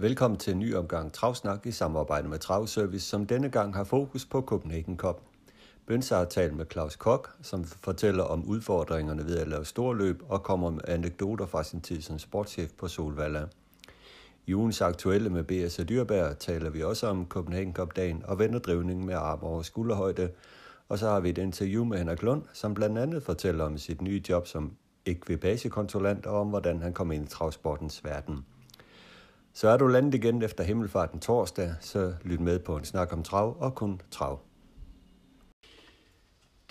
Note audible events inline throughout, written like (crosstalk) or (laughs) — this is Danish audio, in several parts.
Velkommen til en ny omgang Travsnak i samarbejde med Travservice, som denne gang har fokus på Copenhagen Cup. Bønser har talt med Claus Kok, som fortæller om udfordringerne ved at lave store løb og kommer med anekdoter fra sin tid som sportschef på Solvalla. I ugens aktuelle med B.S. Dyrberg taler vi også om Copenhagen Cup-dagen og vender drivningen med arm over skulderhøjde. Og så har vi et interview med Henrik Lund, som blandt andet fortæller om sit nye job som ekvipagekontrollant og om, hvordan han kom ind i travsportens verden. Så er du landet igen efter himmelfarten torsdag, så lyt med på en snak om trav og kun trav.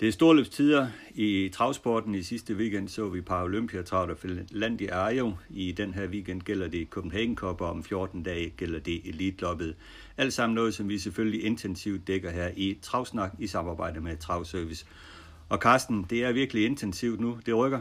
Det er storløbstider i travsporten. I sidste weekend så vi Paralympiatrav, der land i Arjo. I den her weekend gælder det Copenhagen Cup, og om 14 dage gælder det Elite Alt sammen noget, som vi selvfølgelig intensivt dækker her i Travsnak i samarbejde med Travservice. Og Carsten, det er virkelig intensivt nu. Det rykker.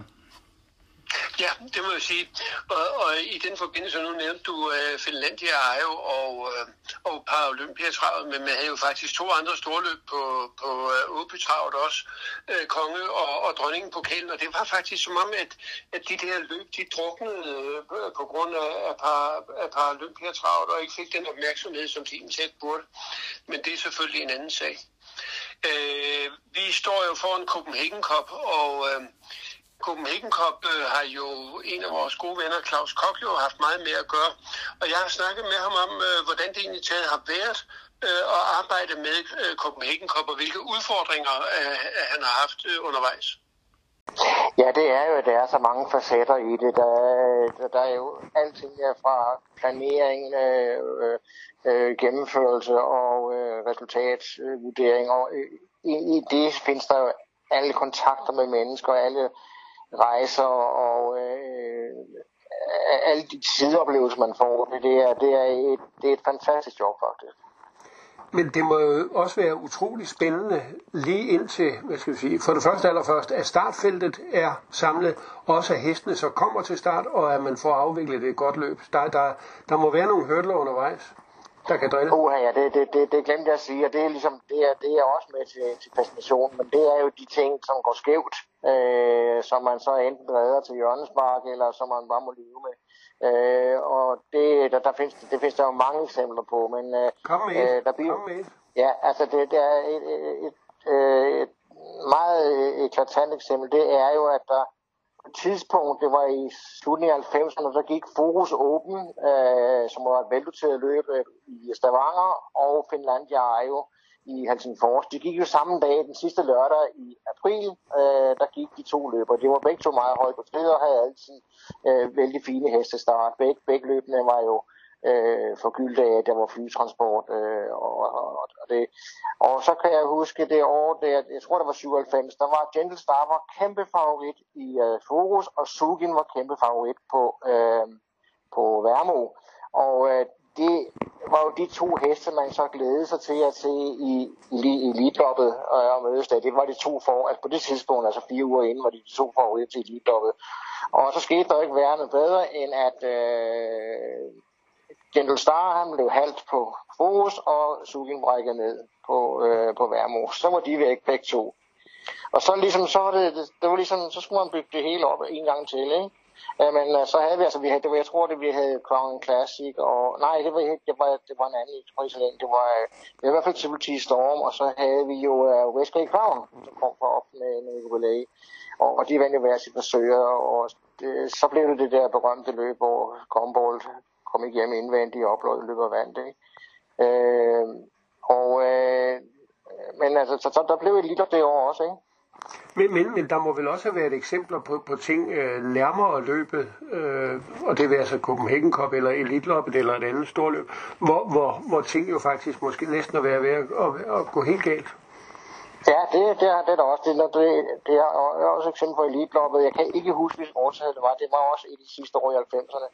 Ja, det må jeg sige. Og, og i den forbindelse, nu nævnte du øh, Finlandia jo og, øh, og Paralympiatravet, men man havde jo faktisk to andre storløb på, på øh, Åbytravet også, øh, Konge og, og Dronningen på og det var faktisk som om, at, at de der løb, de druknede øh, på grund af, af, par, af Paralympiatravet og ikke fik den opmærksomhed, som de tæt burde. Men det er selvfølgelig en anden sag. Øh, vi står jo foran Copenhagen Cup, og Øh, Copenhagen Cup øh, har jo en af vores gode venner, Claus Kok, jo haft meget med at gøre. Og jeg har snakket med ham om, øh, hvordan det egentlig taget har været øh, at arbejde med øh, Copenhagen Cup, og hvilke udfordringer øh, han har haft øh, undervejs. Ja, det er jo, at der er så mange facetter i det. Der, der, der er jo alting der fra planering, øh, øh, øh, gennemførelse og øh, resultatvurdering. Og øh, i, i det findes der jo alle kontakter med mennesker, alle rejser og øh, alle de sideoplevelser, man får. Det er, det er, et, det er et fantastisk job, faktisk. Men det må jo også være utrolig spændende lige indtil, hvad skal vi sige, for det første allerførst, at startfeltet er samlet, også at hestene så kommer til start, og at man får afviklet et godt løb. Der, der, der må være nogle hurdler undervejs der kan drille? Uh, ja, det, det, det, det glemte jeg at sige, og det er, ligesom, det er, det er også med til, til fascinationen, men det er jo de ting, som går skævt, øh, som man så enten redder til hjørnespark, eller som man bare må leve med. Øh, og det, der, der, findes, det findes der jo mange eksempler på, men... Øh, Kom med øh, der bliver, Kom med Ja, altså det, det er et, et, et, et meget eklatant eksempel, det er jo, at der tidspunkt, det var i slutningen af 90'erne, så gik Fokus Open, øh, som var et veldoteret løb øh, i Stavanger, og Finlandia jo i Helsingfors. De gik jo samme dag, den sidste lørdag i april, øh, der gik de to løber. De var begge to meget højt på og havde altid øh, vældig fine hestestart. Beg, begge løbene var jo øh, Øh, forgyldt af, at der var flytransport. Øh, og, og, og, det. og så kan jeg huske det år, der, jeg tror det var 97, der var Gentle Star var kæmpe favorit i øh, Fokus, og Sugin var kæmpe favorit på, øh, på Værmo. Og øh, det var jo de to heste, man så glædede sig til at se i, i, i elitloppet øh, og mødes der. Det var de to for, altså på det tidspunkt, altså fire uger inden, var de, de to favoritter til elitloppet. Og så skete der ikke værende bedre, end at øh, Gentle Star han blev halvt på Fokus, og Sugin brækkede ned på, øh, på Værmo. Så var de væk begge to. Og så ligesom, så var det, det var ligesom, så skulle man bygge det hele op en gang til, ikke? Ja, men øh, så havde vi, altså vi havde, det var, jeg tror det vi havde Crown Classic, og nej, det var, det var, det var en anden, jeg tror Italien, det var, øh, det var i hvert fald Triple T Storm, og så havde vi jo øh, uh, Westgate Crown, som kom for op med en jubilæe, og, og de vandt jo hver sit forsøger, og det, så blev det det der berømte løb, hvor Gumball kom ikke hjem indvendigt og opløb løbet og vandt. Ikke? Øh, og, øh, men altså, så, så der blev et liter det år også, ikke? Men, men, men der må vel også have været eksempler på, på ting øh, nærmere løbet, øh, og det vil altså Copenhagen Cup eller Elitloppet eller et andet stort løb, hvor, hvor, hvor ting jo faktisk måske næsten er ved at, at, at, at gå helt galt. Ja, det, det, har, det er der også. Det, det, det er også eksempel på elitloppet. Jeg kan ikke huske, hvilken årsag det var. Det var også i de sidste år i 90'erne.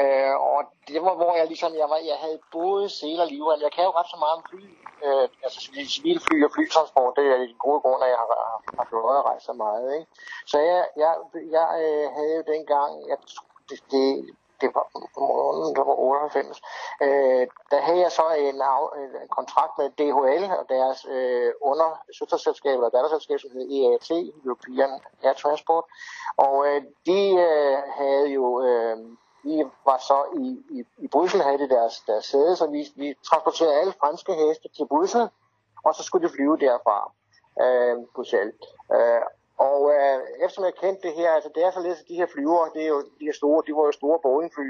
Øh, og det var, hvor jeg ligesom, jeg, var, jeg havde både sel og livrem. Jeg kan jo ret så meget om fly, øh, altså civilfly og flytransport. Det er en gode grund, at jeg har, har, har flået og rejst så meget. Ikke? Så jeg, jeg, jeg øh, havde jo dengang, jeg, det, det, det var, det var 98, øh, der havde jeg så en, af, en kontrakt med DHL og deres øh, under søsterselskab eller datterselskab, som hedder EAT, European Air Transport. Og øh, de øh, havde jo, øh, vi var så i, i, i Bryssel, havde de deres, deres sæde, så vi, vi transporterede alle franske heste til Bryssel, og så skulle de flyve derfra øh, Bruxelles. Øh, og øh, eftersom jeg kendte det her, altså det er således, at de her flyver, det er jo, de, er store, de var jo store Boeing-fly,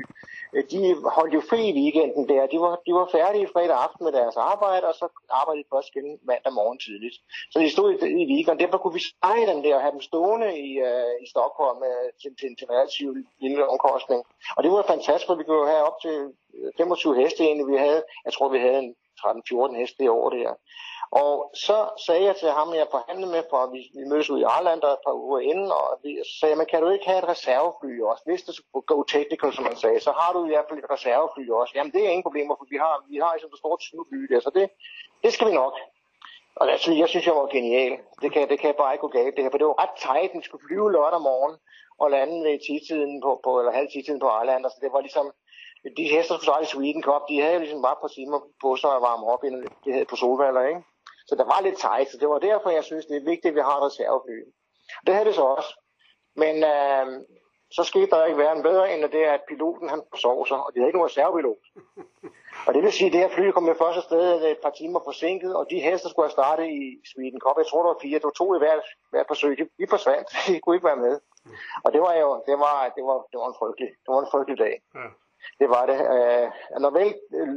øh, de holdt jo fri i weekenden der. De var, de var færdige fredag aften med deres arbejde, og så arbejdede de først igen mandag morgen tidligt. Så de stod i, i weekenden. Derfor kunne vi sejre den der og have dem stående i, øh, i Stockholm øh, til, til, til en relativt lille omkostning. Og det var fantastisk, for vi kunne have op til øh, 25 heste egentlig. Vi havde, jeg tror, vi havde en 13-14 heste i år der. Og så sagde jeg til ham, jeg forhandlede med, for vi, vi mødes ud i Arlander et par uger inden, og vi sagde, men kan du ikke have et reservefly også? Hvis det skulle gå technical, som man sagde, så har du i hvert fald et reservefly også. Jamen det er ingen problemer, for vi har, vi har sådan et stort snubfly der, så det, det skal vi nok. Og altså, jeg synes, jeg var genial. Det kan, det kan bare ikke gå galt det her, for det var ret tight, den skulle flyve lørdag morgen og lande ved tidtiden på, på eller halv tidtiden på Arland, så det var ligesom, de hester, der skulle starte i Sweden Cup, de havde jo ligesom bare på timer på sig at varme op, inden det havde på solvalder, ikke? Så der var lidt tight, så det var derfor, jeg synes, det er vigtigt, at vi har reservefly. Det havde det så også. Men øh, så skete der ikke værre bedre, end det, at piloten han forsov sig, og de havde ikke nogen reservepilot. Og det vil sige, at det her fly kom med første sted et par timer forsinket, og de hester skulle have startet i Sweden Cup. Jeg tror, der var fire. Det var to i hver, hver forsøg. De, de forsvandt. (laughs) De kunne ikke være med. Og det var jo det var, det var, det var en frygtelig, det var en frygtelig dag. Ja. Det var det. Øh, når vel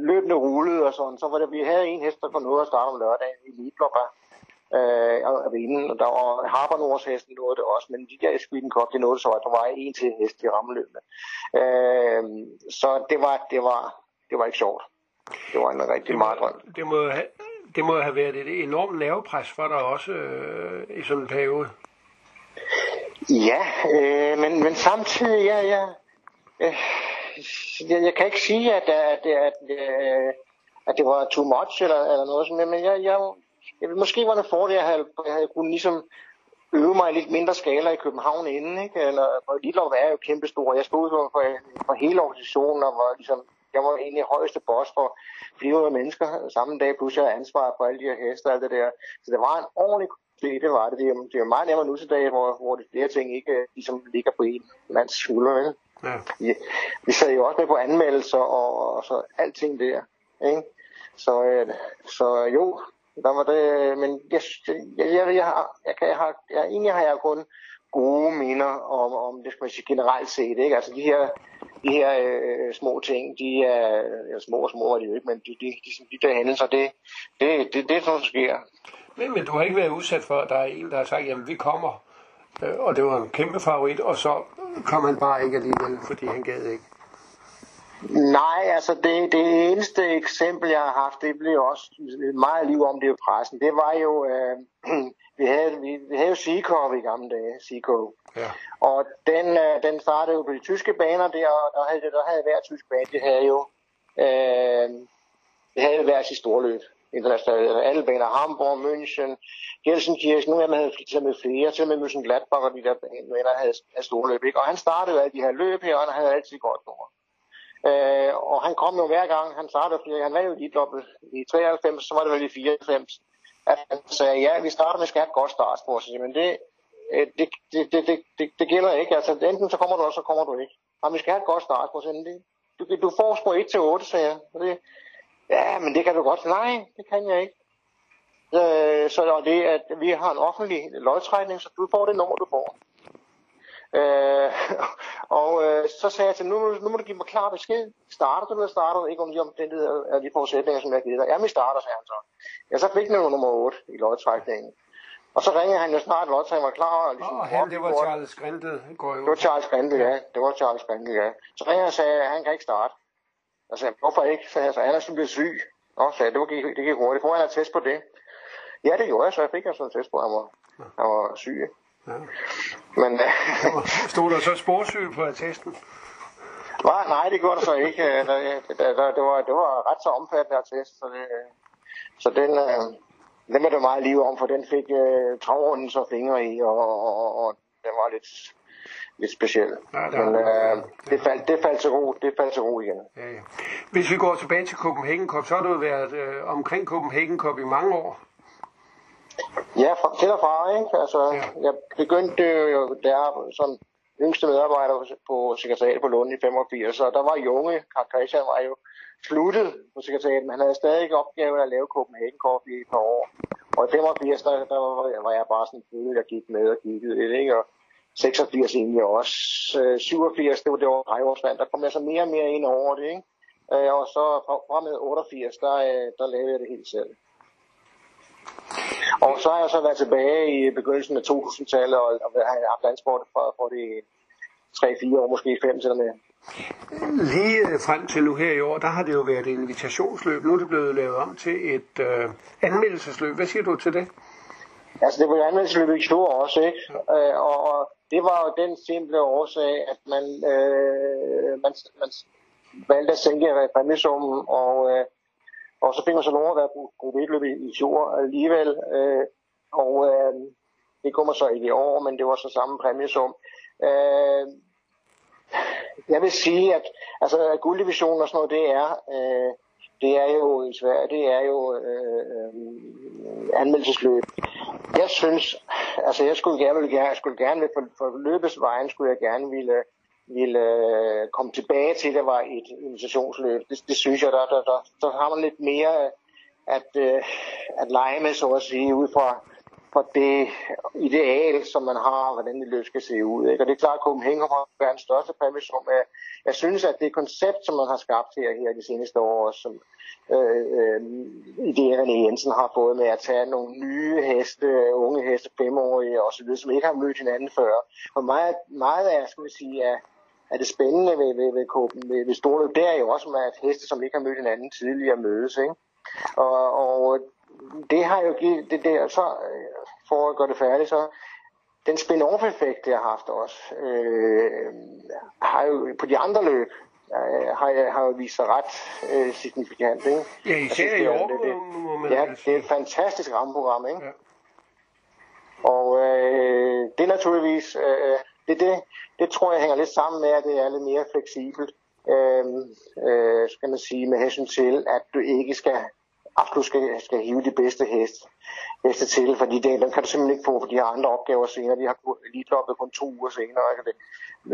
løbende rullede og sådan, så var det, vi havde en hest, der kunne nå at starte om lørdagen i Lidlopper. Øh, og vinden, og der var Harper hesten nåede det også, men de der Sweden Cup, det nåede så, at der var en til hest i rammeløbene. Øh, så det var, det var, det var ikke sjovt. Det var en rigtig meget drøm. Det må, have, det må have været et enormt nervepres for dig også øh, i sådan en periode. Ja, øh, men, men samtidig, ja, ja, øh, jeg, jeg kan ikke sige, at, at, at, at, at det var too much eller, eller noget sådan, men jeg, jeg, jeg, måske var det fordel, at jeg havde, jeg havde kunnet ligesom øve mig i lidt mindre skala i København inden, ikke? Eller, for Lidlov er jo kæmpestor. Jeg stod for, for, for hele organisationen og var ligesom, jeg var egentlig højeste boss for flere mennesker samme dag, plus jeg havde ansvar for alle de her heste og alt det der. Så det var en ordentlig det, det var det. Det er, det er meget nemmere nu til dag, hvor, hvor det flere ting ikke øh, ligesom ligger på en mands skulder. Vel? Ja. Vi, vi sad jo også med på anmeldelser og, og så alting der. Ikke? Så, øh, så jo, der var det, men jeg, jeg, jeg, jeg, har, jeg, kan, jeg, har, jeg, egentlig har jeg kun gode minder om, om det skal man sige generelt set, ikke? Altså de her, de her øh, små ting, de er, ja, små og små er de jo ikke, men de, de, de, de der hændelser, det, det, det, det er sådan, der sker. Men, men du har ikke været udsat for, at der er en, der har sagt, jamen vi kommer, og det var en kæmpe favorit, og så kom han bare ikke alligevel, fordi han gad ikke. Nej, altså det, det eneste eksempel, jeg har haft, det blev også meget liv om det i pressen. Det var jo, øh, (clears throat) vi havde, vi, vi havde jo Seacow i gamle dage, Seacow. Ja. Og den, øh, den startede jo på de tyske baner der, og der havde, der havde hver tysk bane, det havde jo, øh, det havde hver sit storløb internationale. Øh, alle baner, Hamburg, München, Gelsenkirchen, nogle af dem havde til med flere, til med München Gladbach og de der venner havde, havde store løb. Ikke? Og han startede jo alle de her løb her, og han havde altid godt nummer. Øh, og han kom jo hver gang, han startede flere, han var jo lige dobbelt i 93, så var det vel i 94. At han sagde, ja, vi starter med at have et godt startspor. Så men det, øh, det, det, det, det, det, det, gælder ikke. Altså, enten så kommer du, eller så kommer du ikke. Og vi skal have et godt startspor. Så det, du, du får spor 1 til 8, sagde jeg. Det, Ja, men det kan du godt. Nej, det kan jeg ikke. Øh, så er det, at vi har en offentlig lodtrækning, så du får det nummer, du får. Øh, (laughs) og øh, så sagde jeg til nu, nu må du give mig klar besked. Starter du, eller starter du ikke om de omstændigheder eller de forudsætninger, som jeg giver dig? Ja, vi starter, sagde han så. Ja, så fik han nummer 8 i lodtrækningen. Og så ringede han jo snart, at lodtrækningen var klar. Og ligesom, oh, han, det var Charles Grindel, går. Det var Charles Grindel, ja. Det var Charles Grindel, ja. Så ringede han og sagde, at han kan ikke starte. Jeg sagde, hvorfor ikke? Så jeg sagde, han er blevet syg. Nå, sagde det, gik, det gik hurtigt. Får han en test på det? Ja, det gjorde jeg, så jeg fik sådan en test på, at han var, han var syg. Ja. Men, øh, (laughs) Stod der så sporsyg på attesten? Nej, nej, det gjorde der så ikke. Der, der, der, det, var, det var ret så omfattende attest, så, det, så den, øh, den var det meget liv om, for den fik øh, travrunden så fingre i, og, og, og, og den var lidt, lidt speciel. Ja, det Men øh, det, faldt, det faldt til ro, det faldt til ro igen. Ja, ja. Hvis vi går tilbage til Copenhagen Cup, så har du været øh, omkring Copenhagen Cup i mange år. Ja, fra, til og fra, ikke? Altså, ja. jeg begyndte jo der som yngste medarbejder på sekretariatet på Lund i 85, og der var Junge, Karl Christian var jo sluttet på sekretariatet, men han havde stadig opgaven at lave Copenhagen Coffee i et par år. Og i 85, der, der var jeg bare sådan en jeg gik med og kiggede lidt, ikke? Og 86 egentlig også. 87, det var det år Ejårsvand, der kom jeg så mere og mere ind over det, ikke? Øh, og så fra med 88, der, øh, der lavede jeg det helt selv. Og så har jeg så været tilbage i begyndelsen af 2000-tallet, og, og har haft landsport for, for de 3-4 år, måske 5 til med. Lige øh, frem til nu her i år, der har det jo været et invitationsløb. Nu er det blevet lavet om til et øh, anmeldelsesløb. Hvad siger du til det? Altså, det var et anmeldelsesløb i fjor også, ikke? Ja. Øh, og, og det var jo den simple årsag, at man, øh, man, man valgte at sænke præmiesummen, og, øh, og så fik man så lov at være på gruppe i, i fjor alligevel. Øh, og øh, det kommer så ikke i år, men det var så samme præmiesum. Øh, jeg vil sige, at altså, gulddivisionen og sådan noget, det er, øh, det er jo i Sverige, det er jo øh, øh, anmeldelsesløb. Jeg synes, altså jeg skulle gerne, ville jeg skulle gerne for, for løbets vejen, skulle jeg gerne ville, ville øh, komme tilbage til, at det var et invitationsløb. Det, det synes jeg, der, der, der, der har man lidt mere øh, at, øh, at lege med, så at sige, ud fra, for det ideal, som man har, hvordan det løb skal se ud. Ikke? Og det er klart, at Copenhagen har været den største præmis, som jeg, jeg synes, at det koncept, som man har skabt her, her de seneste år, som øh, øh, idéerne Jensen har fået med at tage nogle nye heste, unge heste, femårige osv., som ikke har mødt hinanden før. Og meget, meget af, skal vi sige, er, er det spændende ved, ved, ved, ved, ved Storløb, det er jo også med, at heste, som ikke har mødt hinanden tidligere, mødes. Ikke? Og, og det har jo givet det der, så øh, for at gøre det færdigt, så den spin-off-effekt, det har haft også, øh, har jo på de andre løb, øh, har, har jo vist sig ret øh, signifikant. Ikke? Ja, især i år, det, det, Ja, det er et fantastisk rammeprogram, ikke? Ja. Og øh, det er naturligvis, øh, det, det, det tror jeg hænger lidt sammen med, at det er lidt mere fleksibelt, øh, øh, skal man sige, med hensyn til, at du ikke skal absolut skal, skal hive de bedste heste, heste til, fordi det, dem kan du simpelthen ikke få, for de har andre opgaver senere. De har lige loppet kun to uger senere. Ikke? Det,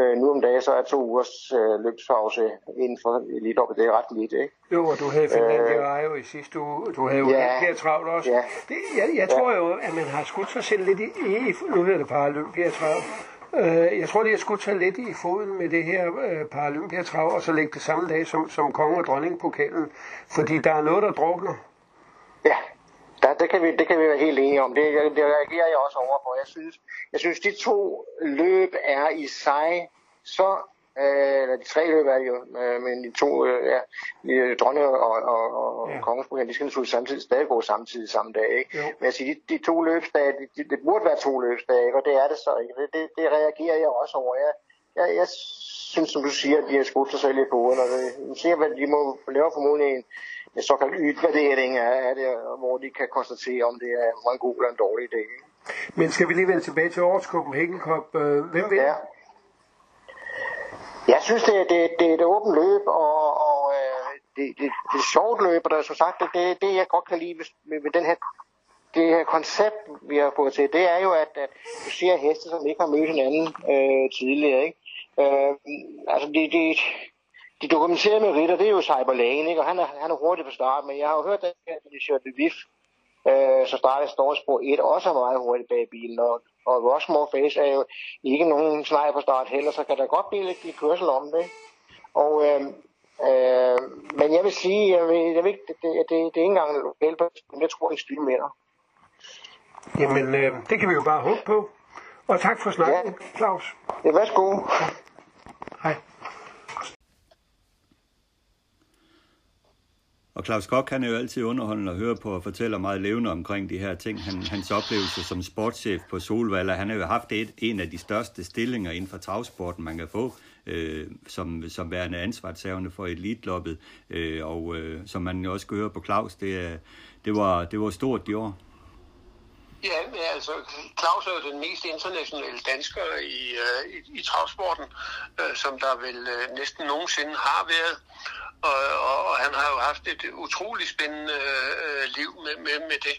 øh, nu om dagen så er to ugers øh, løbspause inden for elitloppet, det er ret lidt, ikke? Jo, og du havde Finlandia øh, jo i sidste uge, du havde jo ja, Olympia travlt også. Ja, det, jeg, jeg tror ja. jo, at man har skudt sig selv lidt i, i nu hedder det Olympia travlt, Øh, jeg tror, det er skulle tage lidt i foden med det her øh, Paralympiatrav, og så lægge det samme dag som, som konge- og dronningpokalen. Fordi der er noget, der drukner. Ja, der, det, kan vi, det kan vi være helt enige om. Det, det reagerer jeg også over på. Jeg synes, jeg synes, de to løb er i sig så Øh, eller de tre løb er det jo, øh, men de to, øh, ja, de, dronning og, og, og ja. kongens program, de skal naturligvis samtidig stadig gå samtidig samme dag, ikke? Jo. Men jeg siger, de, de to løbsdage, de, de, det burde være to løbsdage, og det er det så ikke. Det, det, det reagerer jeg også over. Jeg, jeg, jeg synes, som du siger, at de har skudt sig selv i hovedet, og det, siger, at de må lave formodentlig en, en såkaldt ytvurdering af det, hvor de kan konstatere, om det er en god eller en dårlig idé. Men skal vi lige vende tilbage til årets Copenhagen Cup? Øh, hvem vinder? Ja. Jeg synes, det, det, det er et åbent løb, og, og øh, det, det, det er sjovt løb, og der er så sagt, det, det jeg godt kan lide med, med den her det her koncept, vi har fået til, det er jo, at, at du ser heste, som ikke har mødt hinanden øh, tidligere. Ikke? Øh, altså, de, de, de dokumenterede meritter, det er jo Cyber Lane, ikke? og han er, han er hurtig på start, men jeg har jo hørt, at de kørte VIF, øh, så startede Storspor 1 også meget hurtigt bag bilen, og og Rushmore Face er jo ikke nogen snej på start heller, så kan der godt blive lidt kørsel om det. Og, øh, øh, men jeg vil sige, jeg vil, jeg vil, det, det, det, det er ikke engang lokalt, men jeg tror, det styrer mere. Jamen, øh, det kan vi jo bare håbe på. Og tak for snakken, ja. Claus. Ja, værsgo. Og Claus Kok, han er jo altid underholdende at høre på og fortæller meget levende omkring de her ting. Han, hans oplevelse som sportschef på Solvalla, han har jo haft et, en af de største stillinger inden for travsporten, man kan få, øh, som, som værende ansvarshavende for elitloppet. Øh, og øh, som man jo også kan høre på Claus, det, det, var, det var stort i år. Ja, altså Claus er jo den mest internationale dansker i, uh, i, i travsporten, uh, som der vel uh, næsten nogensinde har været. Og, og, og han har jo haft et utroligt spændende uh, liv med, med, med det.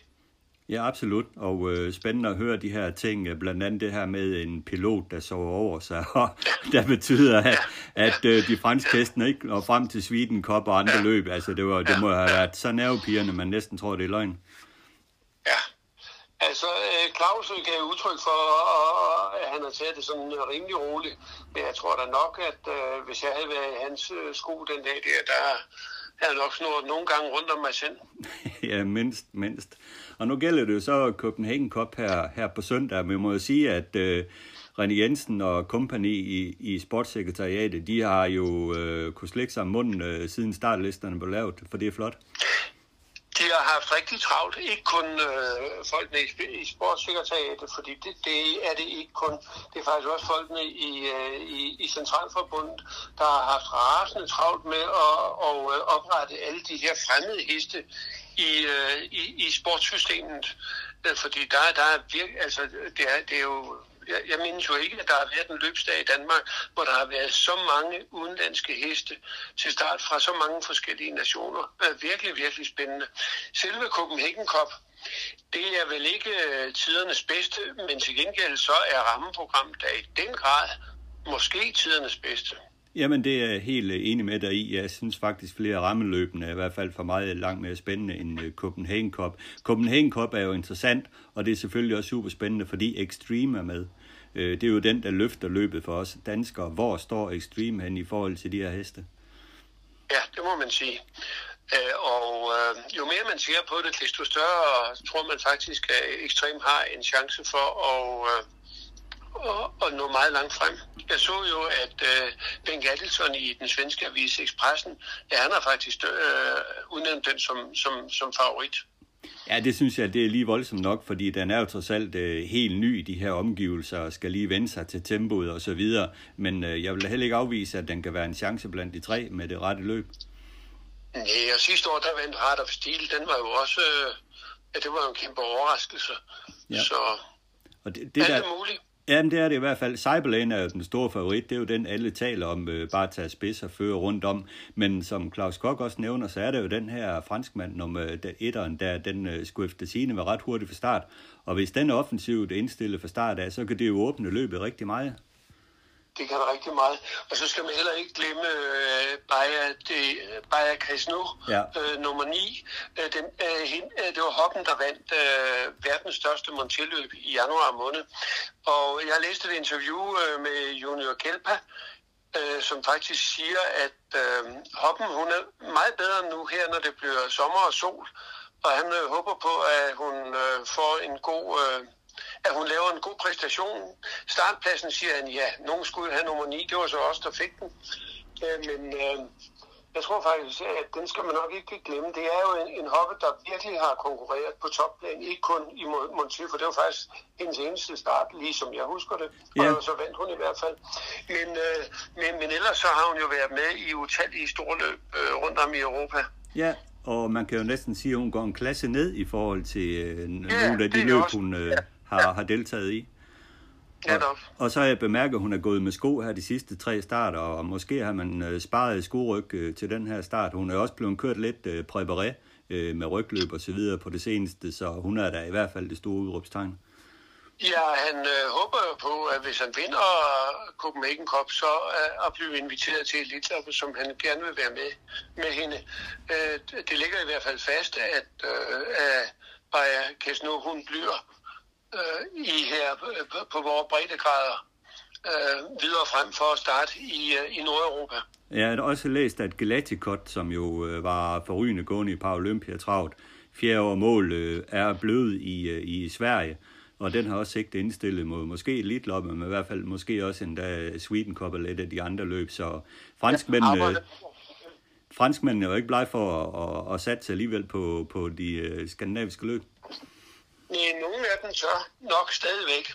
Ja, absolut. Og øh, spændende at høre de her ting, blandt andet det her med en pilot, der sover over sig, (laughs) og der betyder, at, at øh, de franske hestene ikke når frem til Sweden Cup og andre løb. Altså, det, var, det må have været så nervepigerne, man næsten tror, det er løgn. Ja, Altså, øh, Claus øh, gav udtryk for, øh, at han har taget det sådan rimelig roligt. Men jeg tror da nok, at hvis jeg havde været i hans sko den dag der, der havde jeg nok snurret nogle gange rundt om mig selv. (laughs) ja, mindst, mindst. Og nu gælder det jo så Copenhagen Cup her, her på søndag, men jeg må jo sige, at René Jensen og kompagni i, i sportssekretariatet, de har jo øh, kunnet slække sig munden øh, siden startlisterne blev lavet, for det er flot de har haft rigtig travlt. Ikke kun øh, folkene i, i sportssekretariatet, fordi det, det er det ikke kun. Det er faktisk også folkene i, øh, i, i Centralforbundet, der har haft rasende travlt med at, at øh, oprette alle de her fremmede heste i, øh, i, i sportssystemet. Øh, fordi der, der er virkelig, altså det er, det er jo jeg, jeg mindes jo ikke, at der har været en løbsdag i Danmark, hvor der har været så mange udenlandske heste til start fra så mange forskellige nationer. er virkelig, virkelig spændende. Selve Copenhagen Cup, det er vel ikke øh, tidernes bedste, men til gengæld så er rammeprogrammet der i den grad måske tidernes bedste. Jamen, det er jeg helt øh, enig med dig i. Jeg synes faktisk, flere rammeløbende er i hvert fald for meget langt mere spændende end øh, Copenhagen Cup. Copenhagen Cup er jo interessant, og det er selvfølgelig også super spændende, fordi Extreme er med. Øh, det er jo den, der løfter løbet for os danskere. Hvor står Extreme hen i forhold til de her heste? Ja, det må man sige. Og jo mere man ser på det, desto større tror man faktisk, at Extreme har en chance for at og, og nå meget langt frem. Jeg så jo, at øh, Ben Gattelsson i den svenske avis Expressen, ja, han har faktisk øh, udnævnt den som, som, som favorit. Ja, det synes jeg, det er lige voldsomt nok, fordi den er jo trods alt øh, helt ny i de her omgivelser, og skal lige vende sig til tempoet og så videre. Men øh, jeg vil heller ikke afvise, at den kan være en chance blandt de tre med det rette løb. Nej, og sidste år, der vandt Hard of Steel, den var jo også, øh, ja, det var jo en kæmpe overraskelse. Ja. Så og det, det alt der, er muligt. Jamen, det er det i hvert fald. Cyberlane er jo den store favorit. Det er jo den, alle taler om, øh, bare at tage spids og føre rundt om. Men som Claus Kok også nævner, så er det jo den her franskmand, nummer øh, der, etteren, der den øh, skulle efter sine var ret hurtigt fra start. Og hvis den er offensivt indstillet fra start af, så kan det jo åbne løbet rigtig meget. Det kan der rigtig meget. Og så skal man heller ikke glemme uh, Baja, de, Baja Casino, ja. uh, nummer 9. Uh, den, uh, hende, uh, det var Hoppen, der vandt uh, verdens største monteløb i januar måned. Og jeg læste et interview uh, med Junior Kelpa, uh, som faktisk siger, at uh, Hoppen hun er meget bedre nu her, når det bliver sommer og sol. Og han uh, håber på, at hun uh, får en god... Uh, at hun laver en god præstation. Startpladsen siger han, ja, nogen skulle have nummer 9, det var så os, der fik den. Øh, men øh, jeg tror faktisk, at den skal man nok ikke glemme. Det er jo en, en hoppe, der virkelig har konkurreret på topplan, ikke kun i Montier, for det var faktisk hendes eneste start, lige som jeg husker det. Og så vandt hun i hvert fald. Men, øh, men, men ellers så har hun jo været med i utallige store løb øh, rundt om i Europa. Ja, og man kan jo næsten sige, at hun går en klasse ned i forhold til øh, ja, nogle af de løb, hun... Øh, ja har, har deltaget i. Og, og så har jeg bemærket, at hun er gået med sko her de sidste tre starter, og måske har man øh, sparet skoryg øh, til den her start. Hun er også blevet kørt lidt øh, præparé øh, med rygløb og så videre på det seneste, så hun er da i hvert fald det store udråbstegn. Ja, han øh, håber jo på, at hvis han vinder Copenhagen Cup, så øh, at blive inviteret til Elitloppet, som han gerne vil være med, med hende. Øh, det ligger i hvert fald fast, at, øh, at Baja Kesno, hun bliver øh, i her på, vores breddegrader øh, videre frem for at starte i, øh, i Nordeuropa. Jeg har også læst, at Galatikot, som jo øh, var forrygende gående i Paralympia travlt, fjerde år mål øh, er blevet i, øh, i Sverige, og den har også sigt indstillet mod måske Elitloppe, men i hvert fald måske også endda Sweden Cup eller et af de andre løb, så franskmændene... Ja, franskmændene er jo ikke blege for at, at, at satse alligevel på, på de øh, skandinaviske løb. Nej, nogle af dem så nok stadigvæk.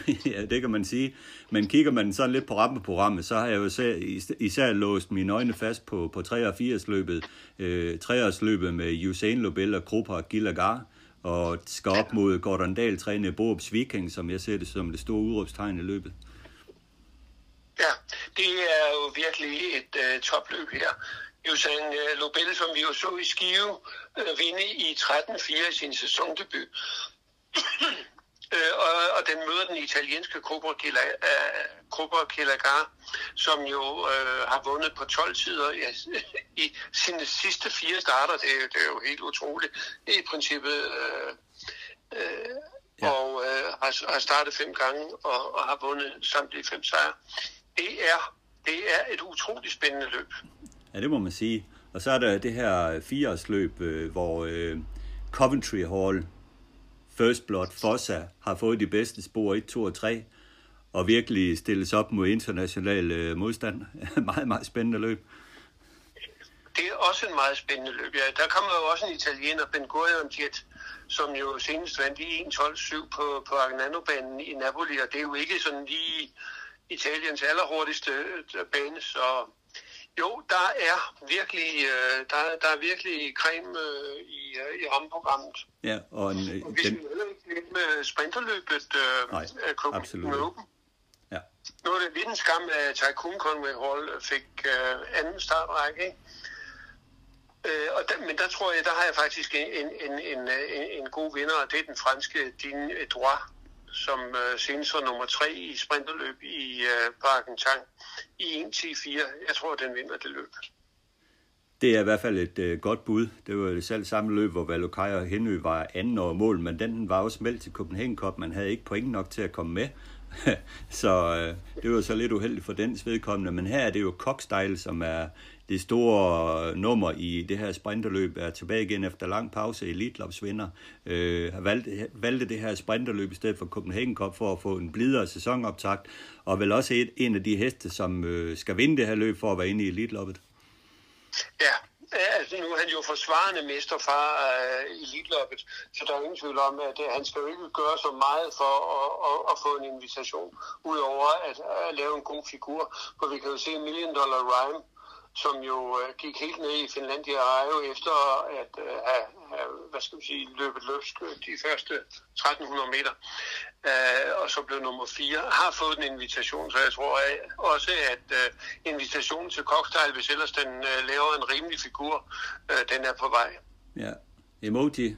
(laughs) ja, det kan man sige. Men kigger man sådan lidt på rammeprogrammet, så har jeg jo især, især låst mine øjne fast på, på 83 løbet, øh, 3 løbet med Usain Lobel og Krupa og Gilagar, og skal op mod Gordon Dahl træne Borups Viking, som jeg ser det som det store udråbstegn i løbet. Ja, det er jo virkelig et uh, topløb her. Usain uh, Lobel, som vi jo så i Skive, uh, vinde i 13-4 i sin sæsondebut. (clears throat) Øh, og, og den møder den italienske Cobra Kilagar, som jo øh, har vundet på 12 sider ja, (laughs) i sine sidste fire starter. Det, det er jo helt utroligt. I princippet... Øh, øh, ja. Og øh, har, har startet fem gange og, og har vundet samtlige fem sejre. Det er, det er et utroligt spændende løb. Ja, det må man sige. Og så er der det her fireårsløb, øh, hvor øh, Coventry Hall First Blood Fossa har fået de bedste spor 1, 2 og 3, og virkelig stilles op mod international øh, modstand. (laughs) meget, meget spændende løb. Det er også en meget spændende løb. Ja, der kommer jo også en italiener, Ben Gurion Jet, som jo senest vandt i 1.12.7 på, på Agnano-banen i Napoli, og det er jo ikke sådan lige Italiens allerhurtigste øh, bane, så jo, der er virkelig, øh, der, der er virkelig creme øh, i, øh, i rammeprogrammet. Ja, og, en, og vi skal heller ikke med sprinterløbet øh, Nej, absolut. Open. Ja. Nu er det lidt en skam, at Tycoon Conway Hall fik øh, anden startrække, ikke? Øh, og der, men der tror jeg, der har jeg faktisk en, en, en, en, en god vinder, og det er den franske Din Edouard, som øh, senest var nummer tre i sprinterløb i øh, Parken Tang i 1.10.4. Jeg tror, den vinder det løb. Det er i hvert fald et øh, godt bud. Det var det selv samme løb, hvor Valokai og Henø var anden over mål, men den var også meldt til Copenhagen Cup. Man havde ikke point nok til at komme med. (laughs) så øh, det var så lidt uheldigt for dens vedkommende. Men her er det jo Cockstyle, som er det store øh, nummer i det her sprinterløb, er tilbage igen efter lang pause. Elitlops vinder øh, har valgt, valgte det her sprinterløb i stedet for Copenhagen Cup for at få en blidere sæsonoptakt, og vel også et, en af de heste, som øh, skal vinde det her løb for at være inde i Elitloppet. Ja, altså nu er han jo forsvarende mester fra øh, uh, Elitloppet, så der er ingen tvivl om, at øh, han skal jo ikke gøre så meget for at, at, at få en invitation, udover at, at lave en god figur. For vi kan jo se Million Dollar Rhyme, som jo uh, gik helt ned i Finlandia og jo efter at uh, have, have, hvad skal vi sige, løbet løbsk de første 1300 meter, uh, og så blev nummer 4, har fået en invitation, så jeg tror at også, at uh, invitationen til Cocktail, hvis ellers den uh, laver en rimelig figur, uh, den er på vej. Ja, emoji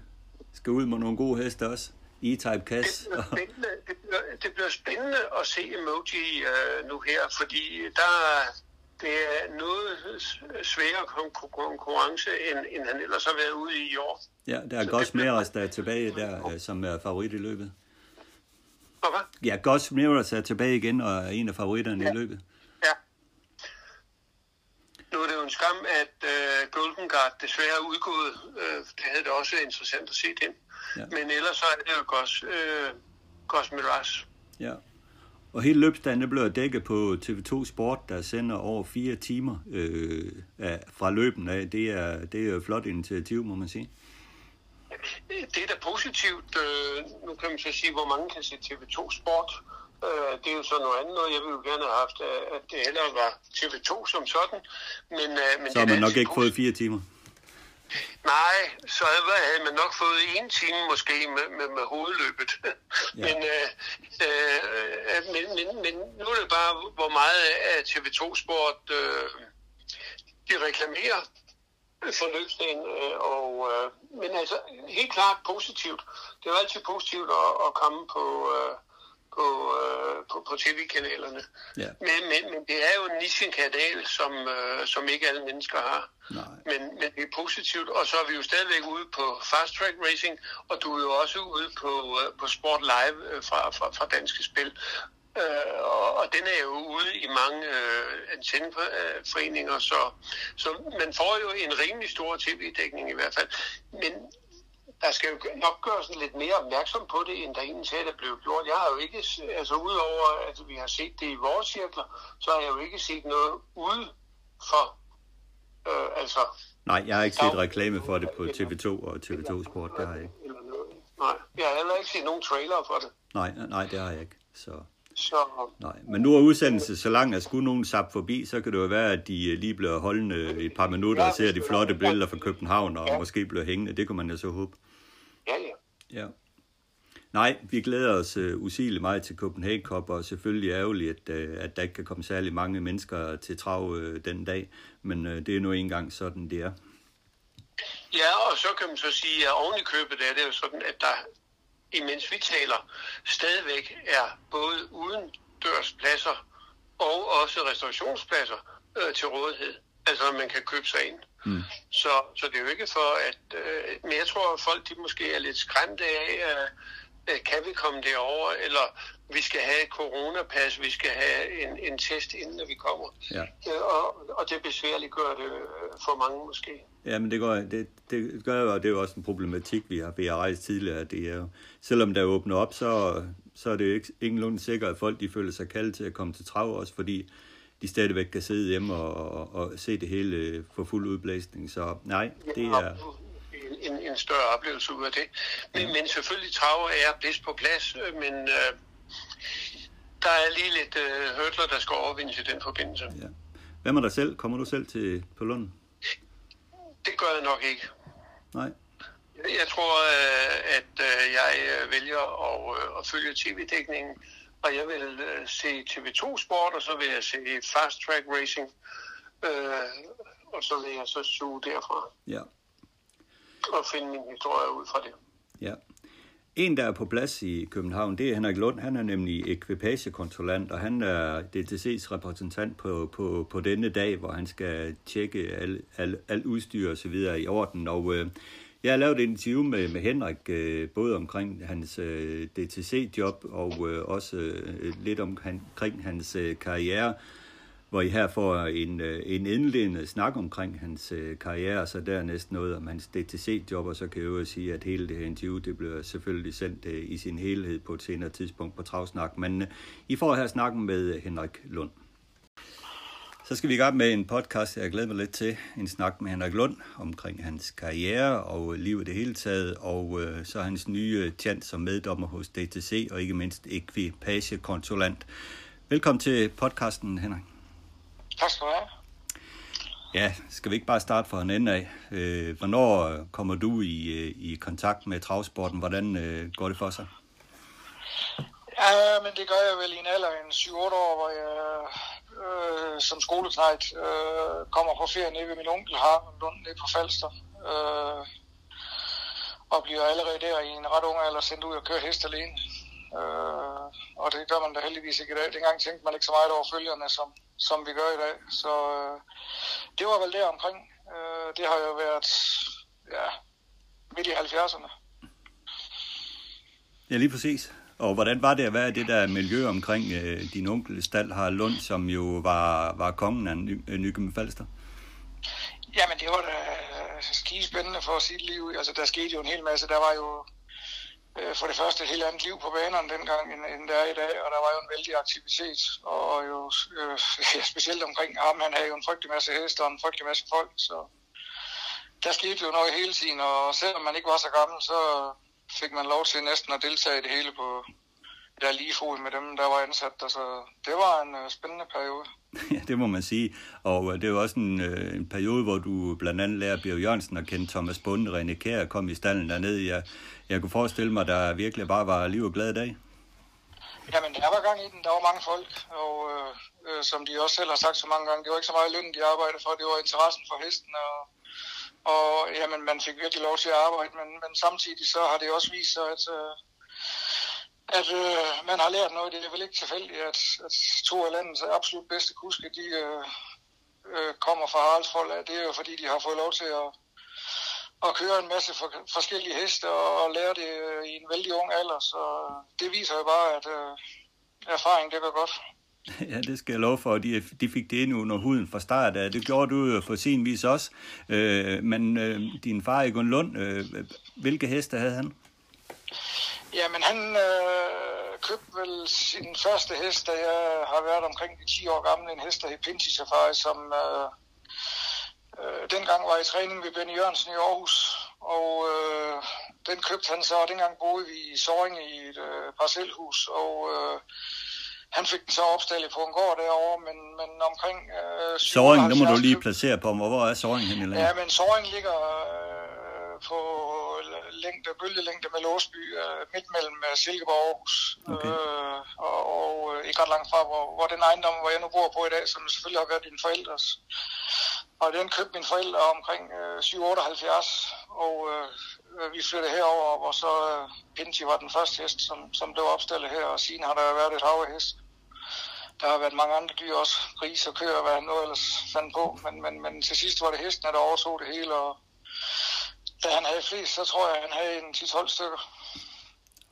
skal ud med nogle gode heste også. E-Type Cash. Det bliver, spændende, det, bliver, det bliver spændende at se emoji uh, nu her, fordi der, det er noget sværere konkurrence, end, end han ellers har været ude i i år. Ja, der er Goss Meres, der er tilbage der, øh, som er favorit i løbet. Hvad? Ja, Goss Meres er tilbage igen og er en af favoritterne ja. i løbet. Ja. Nu er det jo en skam, at uh, Golden Guard desværre er udgået. Uh, det havde det også interessant at se den. Ja. Men ellers så er det jo Goss, uh, Goss Meres. Ja. Og hele løbsdagen blev dækket på TV2 Sport, der sender over fire timer øh, af, fra løben af. Det er, det er et flot initiativ, må man sige. Det er da positivt. Øh, nu kan man så sige, hvor mange kan se TV2 Sport. Øh, det er jo så noget andet. Jeg ville jo gerne have haft, at det heller var TV2 som sådan. Men, øh, men så har man nok ikke fået fire timer. Nej, så havde man nok fået en time måske med, med, med hovedløbet. (laughs) Ja. men, øh, øh, men, men, men nu er det bare, hvor meget af TV2 Sport øh, de reklamerer for løbsdagen. Øh, og, øh, men altså, helt klart positivt. Det er jo altid positivt at, at komme på... Øh, på, øh, på, på tv-kanalerne. Ja. Men, men, men det er jo en niche-kanal, som, øh, som ikke alle mennesker har. Nej. Men, men det er positivt, og så er vi jo stadigvæk ude på Fast Track Racing, og du er jo også ude på, øh, på Sport Live øh, fra, fra, fra Danske Spil. Øh, og, og den er jo ude i mange øh, antenneforeninger, så, så man får jo en rimelig stor tv-dækning i hvert fald. Men der skal jo nok gøres lidt mere opmærksom på det, end der egentlig sagde, der blev gjort. Jeg har jo ikke, altså udover at vi har set det i vores cirkler, så har jeg jo ikke set noget ude for Øh, altså, Nej, jeg har ikke set reklame for det på TV2 og TV2 Sport, det har jeg ikke. Nej, jeg har heller ikke set nogen trailer for det. Nej, nej, det har jeg ikke. Så, Så nej. Men nu er udsendelsen så lang, at skulle nogen sap forbi, så kan det jo være, at de øh, lige bliver holdende et par minutter og ser de flotte billeder fra København, og måske bliver hængende. Det kunne man jo så håbe. Ja, ja. Ja. Nej, vi glæder os uh, usigeligt meget til Copenhagen Cup, og selvfølgelig ærgerligt, at, uh, at der ikke kan komme særlig mange mennesker til trav uh, den dag, men uh, det er nu engang sådan, det er. Ja, og så kan man så sige, at oven i købet er det jo sådan, at der, imens vi taler, stadigvæk er både udendørspladser og også restaurationspladser øh, til rådighed. Altså, man kan købe sig ind. Mm. Så, så det er jo ikke for at... Øh, men jeg tror, at folk de måske er lidt skræmte af, øh, øh, kan vi komme derover, eller vi skal have et coronapas, vi skal have en, en test, inden vi kommer. Ja. Øh, og, og det besværligt gør det øh, for mange måske. Ja, men det gør, det, det gør jo, og det er jo også en problematik, vi har, vi har rejst tidligere. Det er jo, selvom der åbner op, så, så er det jo ikke ingenlunde sikkert, at folk de føler sig kaldt til at komme til trav også, fordi de stadigvæk kan sidde hjemme og, og, og se det hele for fuld udblæsning. Så nej, det er... en, en, større oplevelse ud af det. Men, men selvfølgelig trav er bedst på plads, øh, men øh, der er lige lidt øh, hørtler, der skal overvindes i den forbindelse. Ja. Hvad med dig selv? Kommer du selv til på Lund? Det gør jeg nok ikke. Nej. Jeg tror, øh, at øh, jeg øh, vælger at, øh, at følge tv-dækningen, og jeg vil øh, se TV2 Sport, og så vil jeg se Fast Track Racing, øh, og så vil jeg så suge derfra Ja. og finde min historie ud fra det. Ja. En, der er på plads i København, det er Henrik Lund. Han er nemlig ekvipagekontrollant, og han er DTC's repræsentant på, på, på denne dag, hvor han skal tjekke alt al, al udstyr og så videre i orden. Og øh, jeg har lavet et interview med, med Henrik, øh, både omkring hans øh, DTC-job og øh, også øh, lidt omkring hans øh, karriere hvor I her får en, øh, en indledende snak omkring hans øh, karriere, så dernæst noget om hans DTC-job, og så kan jeg jo sige, at hele det her interview, det bliver selvfølgelig sendt øh, i sin helhed på et senere tidspunkt på Travsnak, men øh, I får her snakken med øh, Henrik Lund. Så skal vi i gang med en podcast, jeg glæder mig lidt til. En snak med Henrik Lund omkring hans karriere og liv i det hele taget, og øh, så hans nye tjans som meddommer hos DTC, og ikke mindst ekvipagekonsulent. Velkommen til podcasten, Henrik. Tak skal du have. Ja, skal vi ikke bare starte fra en ende af? Øh, hvornår kommer du i, øh, i kontakt med travsporten? Hvordan øh, går det for sig? Ja, men det gør jeg vel i en alder en 7-8 år, hvor jeg øh, som skoleknejt øh, kommer på ferie nede ved min onkel har Lund nede på Falster. Øh, og bliver allerede der i en ret ung alder sendt ud og køre hest alene. Øh, og det gør man da heldigvis ikke i dag. Dengang tænkte man ikke så meget over følgerne, som, som vi gør i dag. Så øh, det var vel der omkring. Øh, det har jo været ja, midt i 70'erne. Ja, lige præcis. Og hvordan var det at være i det der miljø omkring øh, din onkel Stald har Lund, som jo var, var kongen af Ny- øh, Falster? Jamen, det var da øh, skide spændende for sit liv. Altså, der skete jo en hel masse. Der var jo øh, for det første et helt andet liv på banerne dengang, end, end der er i dag, og der var jo en vældig aktivitet, og jo øh, (laughs) specielt omkring ham, han havde jo en frygtelig masse heste og en frygtelig masse folk, så der skete jo noget hele tiden, og selvom man ikke var så gammel, så fik man lov til næsten at deltage i det hele på der lige fod med dem, der var ansat der, så det var en øh, spændende periode. (laughs) Ja, det må man sige. Og øh, det jo også en, øh, en periode, hvor du blandt andet lærer Bjørn Jørgensen at kende Thomas Bunde, René Kjær kom i stallen dernede. Jeg, jeg kunne forestille mig, der virkelig bare var liv og glad dag. Jamen, der var gang i den. Der var mange folk, og øh, øh, som de også selv har sagt så mange gange, det var ikke så meget løn, de arbejdede for, det var interessen for hesten, og, og jamen, man fik virkelig lov til at arbejde, men, men samtidig så har det også vist sig, at, øh, at øh, man har lært noget. Det er vel ikke tilfældigt, at, at to af landets absolut bedste kuske, de øh, øh, kommer fra Haraldsfold. Det er jo fordi, de har fået lov til at, at køre en masse for, forskellige heste og, og lære det øh, i en vældig ung alder. Så øh, det viser jo bare, at øh, erfaring, det gør godt. (laughs) Ja, det skal jeg love for. De, de fik det ind under huden fra start af. Det gjorde du jo for sin vis også. Øh, men øh, din far, Egon Lund, øh, hvilke heste havde han? Jamen, han øh, købte vel sin første hest, da jeg har været omkring de 10 år gammel, en hest, der hed Pinti Safari, som øh, øh, dengang var i træning ved Benny Jørgensen i Aarhus, og øh, den købte han så, og dengang boede vi i Soring i et øh, parcelhus, og øh, han fik den så opstillet på en gård derovre, men, men omkring... Øh, Soring, nu må du lige placere på mig. Hvor er Soring hen i landet? Ja, men Soring ligger øh, på længde, bølgelængde med Låsby, øh, midt mellem øh, Silkeborg og Aarhus. Okay. Øh, og, og øh, ikke ret langt fra, hvor, hvor den ejendom, hvor jeg nu bor på i dag, som selvfølgelig har været dine forældres. Og den købte mine forældre omkring øh, 778, og øh, vi flyttede herover, hvor så øh, Pinti var den første hest, som, som blev opstillet her, og siden har der været et hav af hest. Der har været mange andre dyr også, gris og køer, hvad han nu ellers fandt på, men, men, men til sidst var det hesten, der overtog det hele, og da han havde flest, så tror jeg, han havde en 10-12 stykker.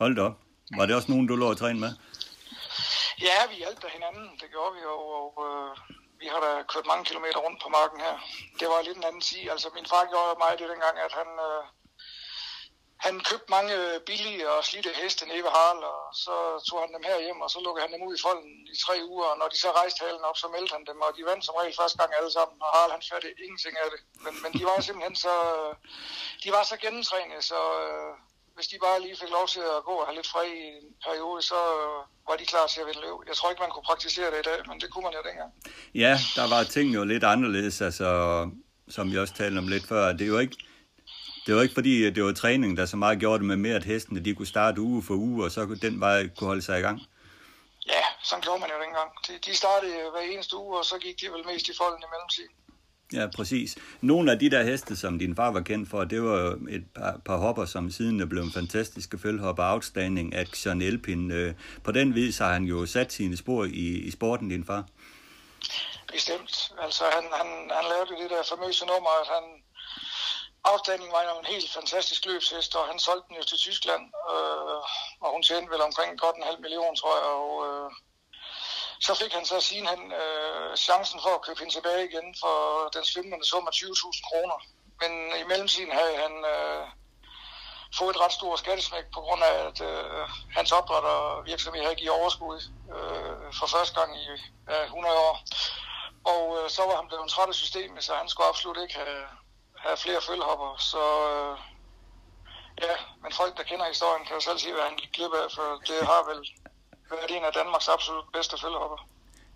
Hold da op. Var det også nogen, du lå og træne med? Ja, vi hjalp hinanden, det gjorde vi, og, og øh, vi har da kørt mange kilometer rundt på marken her. Det var lidt en anden sige. Altså, min far gjorde mig det dengang, at han, øh, han købte mange billige og slidte heste nede ved Harald, og så tog han dem her hjem, og så lukkede han dem ud i folden i tre uger, og når de så rejste halen op, så meldte han dem, og de vandt som regel første gang alle sammen, og Harald han fattede ingenting af det. Men, men de var (laughs) simpelthen så, de var så gennemtrænet, så øh, hvis de bare lige fik lov til at gå og have lidt fri i en periode, så øh, var de klar til at vinde løb. Jeg tror ikke, man kunne praktisere det i dag, men det kunne man jo dengang. Ja, der var ting jo lidt anderledes, altså, som vi også talte om lidt før. Det er jo ikke, det var ikke fordi, det var træningen, der så meget gjorde det med mere, at hestene de kunne starte uge for uge, og så kunne den vej kunne holde sig i gang. Ja, sådan gjorde man jo dengang. De, de startede hver eneste uge, og så gik de vel mest i folden i mellemtiden. Ja, præcis. Nogle af de der heste, som din far var kendt for, det var et par, par hopper, som siden er blevet fantastiske følhopper. Outstanding Action Elpin. På den vis har han jo sat sine spor i, i sporten, din far. Bestemt. Altså, han, han, han lavede det der famøse nummer, at han, Afstanding var jo en helt fantastisk løbshest, og han solgte den jo til Tyskland, øh, og hun tjente vel omkring godt en halv million, tror jeg, og øh, så fik han så sidenhen øh, chancen for at købe hende tilbage igen for den svimlende sum af 20.000 kroner. Men i mellemtiden havde han øh, fået et ret stort skattesmæk på grund af, at øh, hans opdrættervirksomhed havde givet overskud øh, for første gang i øh, 100 år. Og øh, så var han blevet træt af systemet, så han skulle absolut ikke have, have flere følhopper. Så øh, ja, men folk, der kender historien, kan jo selv sige, hvad han gik glip af, for det har vel været en af Danmarks absolut bedste følhopper.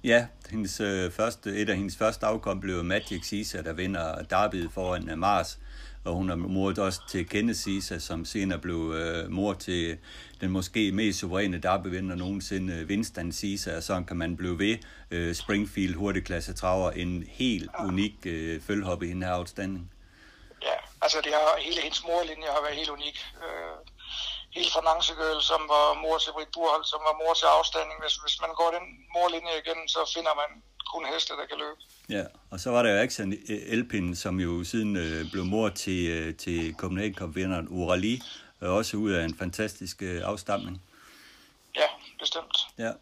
Ja, hendes, øh, første, et af hendes første afkom blev Magic Sisa, der vinder Derby foran øh, Mars. Og hun er mor også til Kenneth Sisa, som senere blev øh, mor til den måske mest suveræne derbyvinder nogensinde, øh, Winston Sisa, og sådan kan man blive ved. Øh, Springfield hurtigklasse traver, en helt unik øh, følhop i den her outstanding. Altså det har, hele hendes morlinje har været helt unik. Øh, helt fra Nance Girl, som var mor til Britt Burhold, som var mor til afstanding. Hvis, hvis man går den morlinje igen, så finder man kun heste, der kan løbe. Ja, og så var der jo Action Elpin, som jo siden øh, blev mor til, øh, til Copenhagen Cup-vinderen Urali, og også ud af en fantastisk øh, afstamning. Ja, bestemt. Ja.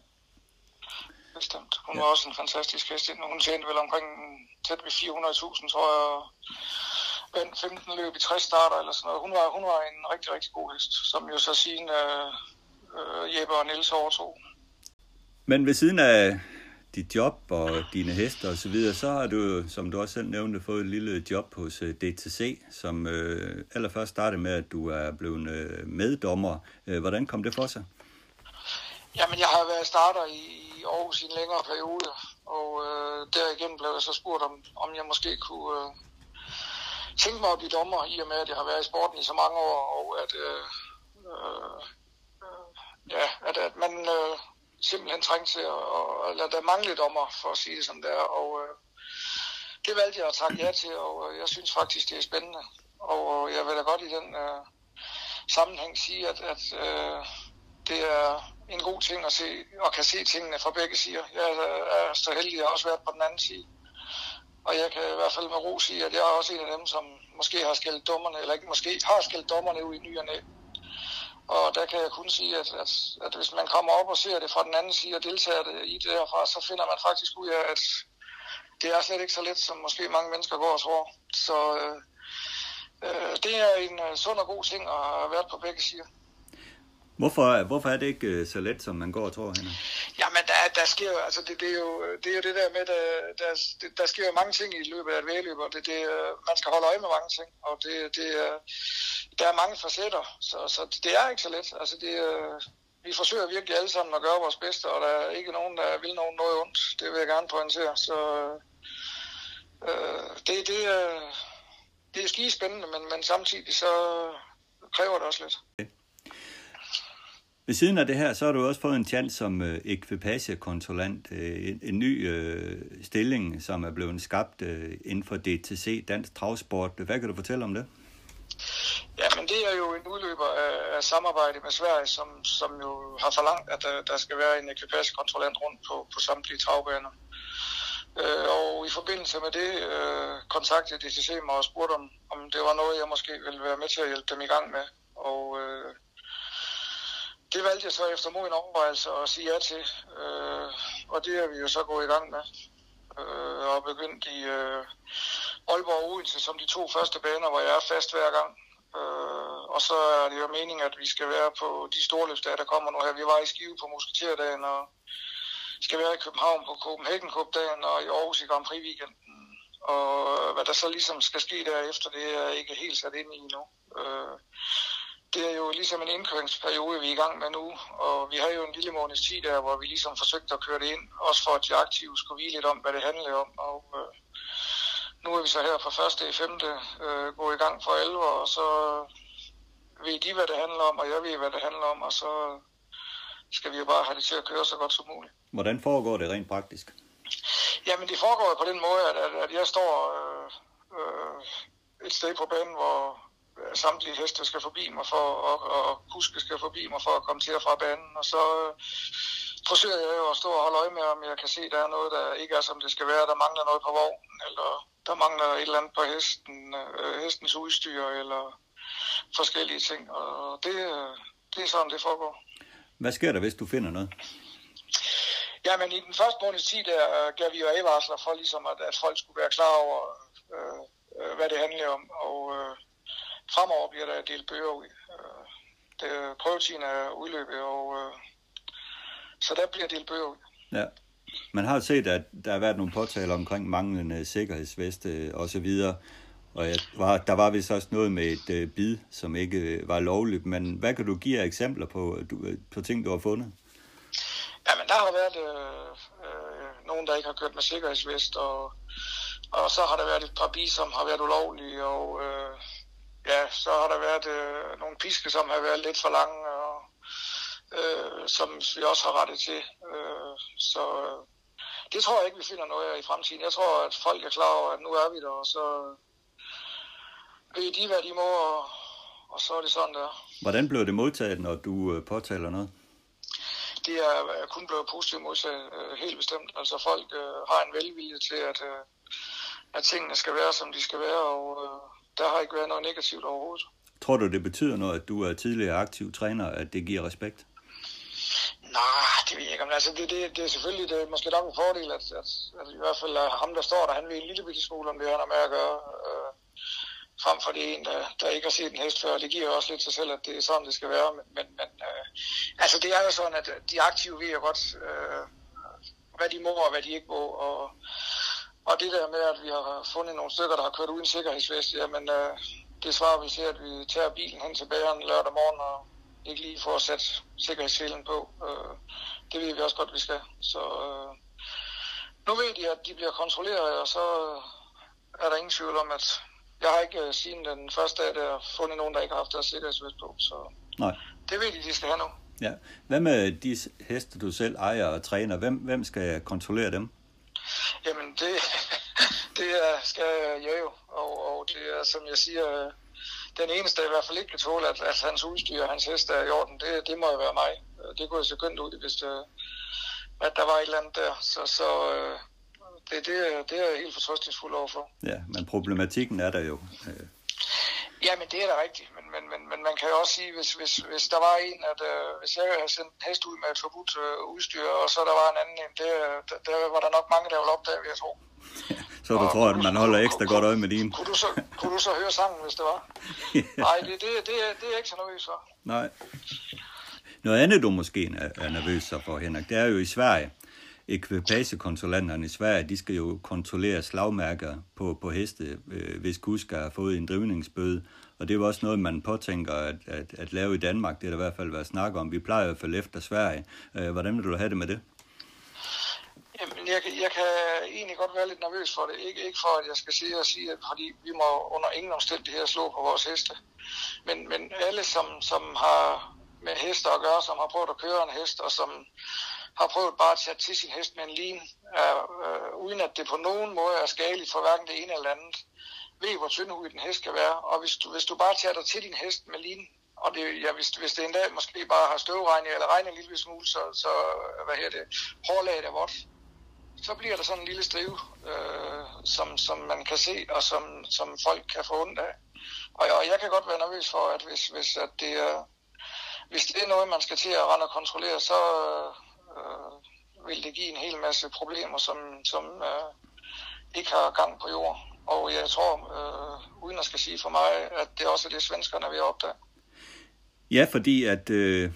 Bestemt. Hun ja. var også en fantastisk hest. Hun tjente vel omkring tæt ved 400.000, tror jeg, vandt 15 løb i 60 starter eller sådan noget. Hun var, hun var en rigtig, rigtig god hest, som jo så siden øh, øh, Jeppe og Niels overtog. Men ved siden af dit job og dine hester og så videre, så har du, som du også selv nævnte, fået et lille job hos DTC, som øh, allerførst startede med, at du er blevet øh, meddommer. Øh, hvordan kom det for sig? Jamen, jeg har været starter i Aarhus i en længere periode, og øh, derigennem blev jeg så spurgt, om, om jeg måske kunne øh, tænke mig at blive dommer, i og med, at jeg har været i sporten i så mange år, og at, øh, øh, øh ja, at, at man øh, simpelthen trængte til at, og, eller der manglede dommer, for at sige det som det er, og øh, det valgte jeg at takke ja til, og øh, jeg synes faktisk, det er spændende, og jeg vil da godt i den øh, sammenhæng sige, at, at øh, det er en god ting at se, og kan se tingene fra begge sider. Jeg øh, er så heldig at også være på den anden side. Og jeg kan i hvert fald med ro sige, at jeg er også en af dem, som måske har skældt dommerne, eller ikke måske, har skældt dommerne ud i ny og næ. Og der kan jeg kun sige, at, at, at hvis man kommer op og ser det fra den anden side og deltager det i det derfra, så finder man faktisk ud af, at det er slet ikke så let, som måske mange mennesker går og tror. Så øh, øh, det er en uh, sund og god ting at have været på begge sider. Hvorfor, hvorfor er det ikke øh, så let, som man går og tror, Henrik? Jamen, der der sker jo, altså det, det, er jo, det er jo det der med, der, der, der sker jo mange ting i løbet af et vedløb, og det, det, man skal holde øje med mange ting, og det, det, der er mange facetter, så, så det er ikke så let. Altså det, vi forsøger virkelig alle sammen at gøre vores bedste, og der er ikke nogen, der vil nogen noget ondt. Det vil jeg gerne pointere. Så øh, det, det, er, det er skide spændende, men, men samtidig så kræver det også lidt. Okay. Ved siden af det her, så har du også fået en chance som øh, ekvipagekontrollant, øh, en, en ny øh, stilling, som er blevet skabt øh, inden for DTC, Dansk Travsport. Hvad kan du fortælle om det? Ja, men det er jo en udløber af, af samarbejde med Sverige, som, som jo har forlangt, at der, der skal være en ekvipagekontrollant rundt på, på samtlige travbaner. Øh, og i forbindelse med det øh, kontaktede DTC mig og spurgte, om, om det var noget, jeg måske ville være med til at hjælpe dem i gang med. Og øh, det valgte jeg så efter mod en overvejelse at sige ja til. Øh, og det er vi jo så gået i gang med. Øh, og begyndt i øh, Aalborg og Odense som de to første baner, hvor jeg er fast hver gang. Øh, og så er det jo meningen, at vi skal være på de store der kommer nu her. Vi var i Skive på Musketerdagen, og skal være i København på Copenhagen Cup-dagen og i Aarhus i Grand Prix-weekenden. Og hvad der så ligesom skal ske derefter, det er ikke helt sat ind i endnu. Øh, det er jo ligesom en indkøringsperiode, vi er i gang med nu, og vi har jo en lille måneds tid der, hvor vi ligesom forsøgte at køre det ind, også for at de aktive skulle vide lidt om, hvad det handler om, og øh, nu er vi så her fra første i femte øh, gå i gang for 11, og så ved de, hvad det handler om, og jeg ved, hvad det handler om, og så skal vi jo bare have det til at køre så godt som muligt. Hvordan foregår det rent praktisk? Jamen, det foregår på den måde, at, at, at jeg står øh, øh, et sted på banen, hvor samtlige heste skal forbi mig for, og, og kuske skal forbi mig for at komme til og fra banen, og så øh, forsøger jeg jo at stå og holde øje med, om jeg kan se, at der er noget, der ikke er, som det skal være. Der mangler noget på vognen, eller der mangler et eller andet på hesten, øh, hestens udstyr, eller forskellige ting. Og det, det er sådan, det foregår. Hvad sker der, hvis du finder noget? Jamen, i den første måneds tid, der gav vi jo advarsler for, ligesom at, at folk skulle være klar over, øh, øh, hvad det handler om. Og øh, fremover bliver der delt bøger ud. Øh, det, prøvetiden er udløbet, og øh, så der bliver delt bøger ud. Ja. Man har set, at der har været nogle påtaler omkring manglende sikkerhedsveste og så videre. Og jeg var, der var vist også noget med et øh, bid, som ikke øh, var lovligt. Men hvad kan du give af eksempler på, du, på ting, du har fundet? Jamen, der har været øh, øh, nogen, der ikke har kørt med sikkerhedsvest, og, og så har der været et par bi, som har været ulovlige, og øh, ja, så har der været øh, nogle piske, som har været lidt for lange, og øh, som vi også har rettet til. Øh, så øh, det tror jeg ikke, vi finder noget af i fremtiden. Jeg tror, at folk er klar over, at nu er vi der, og så ved de, hvad de må, og, og så er det sådan der. Hvordan blev det modtaget, når du øh, påtaler noget? Det er, er kun blevet positivt modtaget, øh, helt bestemt. Altså folk øh, har en velvilje til, at, øh, at tingene skal være, som de skal være, og øh, der har ikke været noget negativt overhovedet. Tror du, det betyder noget, at du er tidligere aktiv træner, at det giver respekt? Nej, det ved jeg ikke. Men altså, det, det, det er selvfølgelig det er måske nok en fordel, at, at, at i hvert fald ham, der står der, han ved en lille bitte smule om det, han har med at gøre. Øh, frem for det en, der, der ikke har set en hest før. Det giver også lidt sig selv, at det er sådan, det skal være. Men, men, men øh, altså, det er jo sådan, at de aktive ved jo godt, øh, hvad de må og hvad de ikke må. Og, og det der med, at vi har fundet nogle stykker, der har kørt uden sikkerhedsvest, jamen, øh, det svarer vi til, at vi tager bilen hen til bageren lørdag morgen og ikke lige får sat sikkerhedsselen på. Øh, det ved vi også godt, vi skal. Så øh, nu ved de, at de bliver kontrolleret, og så er der ingen tvivl om, at jeg har ikke uh, siden den første dag der fundet nogen, der ikke har haft deres sikkerhedsvest på, så Nej. det ved de, de skal have nu. Ja. Hvad med de heste, du selv ejer og træner? Hvem, hvem skal kontrollere dem? Jamen, det, (laughs) det er, skal jeg jo, og, og det er, som jeg siger, den eneste, der i hvert fald ikke kan tåle, at, at hans udstyr og hans heste er i orden, det, det må jo være mig. Det kunne jeg så ud, hvis det, at der var et eller andet der. Så, så øh, det, det, er, det er jeg helt fortrøstningsfuld overfor. Ja, men problematikken er der jo. Øh, Ja, men det er da rigtigt. Men, men, men, men man kan jo også sige, hvis, hvis, hvis der var en, at øh, hvis jeg havde sendt en hest ud med et forbudt øh, udstyr, og så der var en anden, det, der, der var der nok mange, der ville opdage, jeg tro. Ja, (laughs) så du og, tror, at man holder ekstra godt øje med din. Kunne du så, kunne du så høre sangen, hvis det var? (laughs) ja. Nej, det, det, det, det er ikke så nervøs for. Nej. Noget andet, du måske er nervøs for, Henrik, det er jo i Sverige ekvipagekonsulenterne i Sverige, de skal jo kontrollere slagmærker på, på heste, øh, hvis kusker har fået en drivningsbøde. Og det er jo også noget, man påtænker at, at, at lave i Danmark. Det er der i hvert fald været snak om. Vi plejer at følge efter Sverige. Øh, hvordan vil du have det med det? Jamen, jeg, jeg kan egentlig godt være lidt nervøs for det. Ikke, ikke for, at jeg skal sige og sige, at fordi vi må under ingen omstændigheder slå på vores heste. Men, men alle, som, som har med heste at gøre, som har prøvet at køre en hest, og som har prøvet bare at tage til sin hest med en lin, øh, øh, uden at det på nogen måde er skadeligt for hverken det ene eller andet, ved, hvor tyndhudet en hest kan være. Og hvis du, hvis du bare tager dig til din hest med lin, og det, ja, hvis, hvis det en dag måske bare har støvregning eller regner en lille smule, så, så hvad her det, hårlaget er vådt, så bliver der sådan en lille strive, øh, som, som man kan se, og som, som folk kan få ondt af. Og, og jeg kan godt være nervøs for, at hvis, hvis, at det, er, hvis det er noget, man skal til at rende og kontrollere, så øh, vil det give en hel masse problemer, som, som øh, ikke har gang på jorden. Og jeg tror, øh, uden at skal sige for mig, at det også er det, svenskerne vil opdage. Ja, fordi at øh,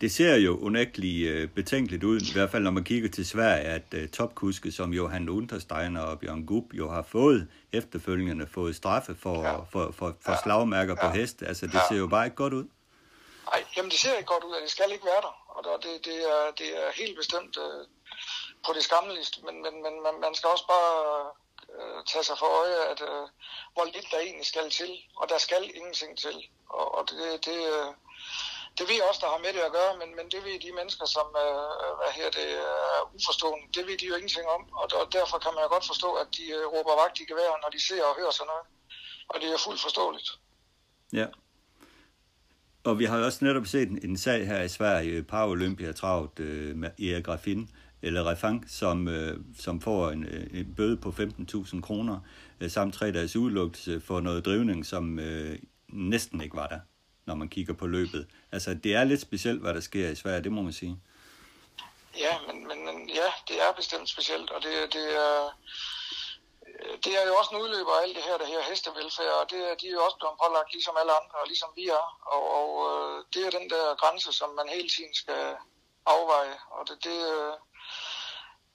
det ser jo unægteligt øh, betænkeligt ud, i hvert fald når man kigger til Sverige, at øh, topkuske som Johan Untersteiner og Bjørn Gub jo har fået efterfølgende fået straffe for, ja. for, for, for ja. slagmærker ja. på heste. Altså det ja. ser jo bare ikke godt ud. Nej, jamen det ser ikke godt ud, og det skal ikke være der. Og det, det, er, det er helt bestemt øh, på det skammeligste, men, men, men man, man skal også bare øh, tage sig for øje, at øh, hvor lidt der egentlig skal til, og der skal ingenting til. Og, og det, det, øh, det ved også, der har med det at gøre, men, men det ved de mennesker, som øh, hvad her, det øh, er uforstående, det ved de jo ingenting om. Og, og derfor kan man jo godt forstå, at de øh, råber vagt i gevær, når de ser og hører sådan noget. Og det er fuldt forståeligt. Ja. Og vi har også netop set en, en sag her i Sverige, Paralympia Travt øh, med Erik Raffin, eller Refang, som, øh, som får en, øh, en bøde på 15.000 kroner, øh, samt tre dages udelukkelse for noget drivning, som øh, næsten ikke var der, når man kigger på løbet. Altså, det er lidt specielt, hvad der sker i Sverige, det må man sige. Ja, men, men, men ja, det er bestemt specielt, og det, det er... Det er jo også en udløber af alt det her, der her hestevelfærd, og det, de er jo også blevet pålagt ligesom alle andre, og ligesom vi er. Og, og øh, det er den der grænse, som man hele tiden skal afveje. Og det, det, øh,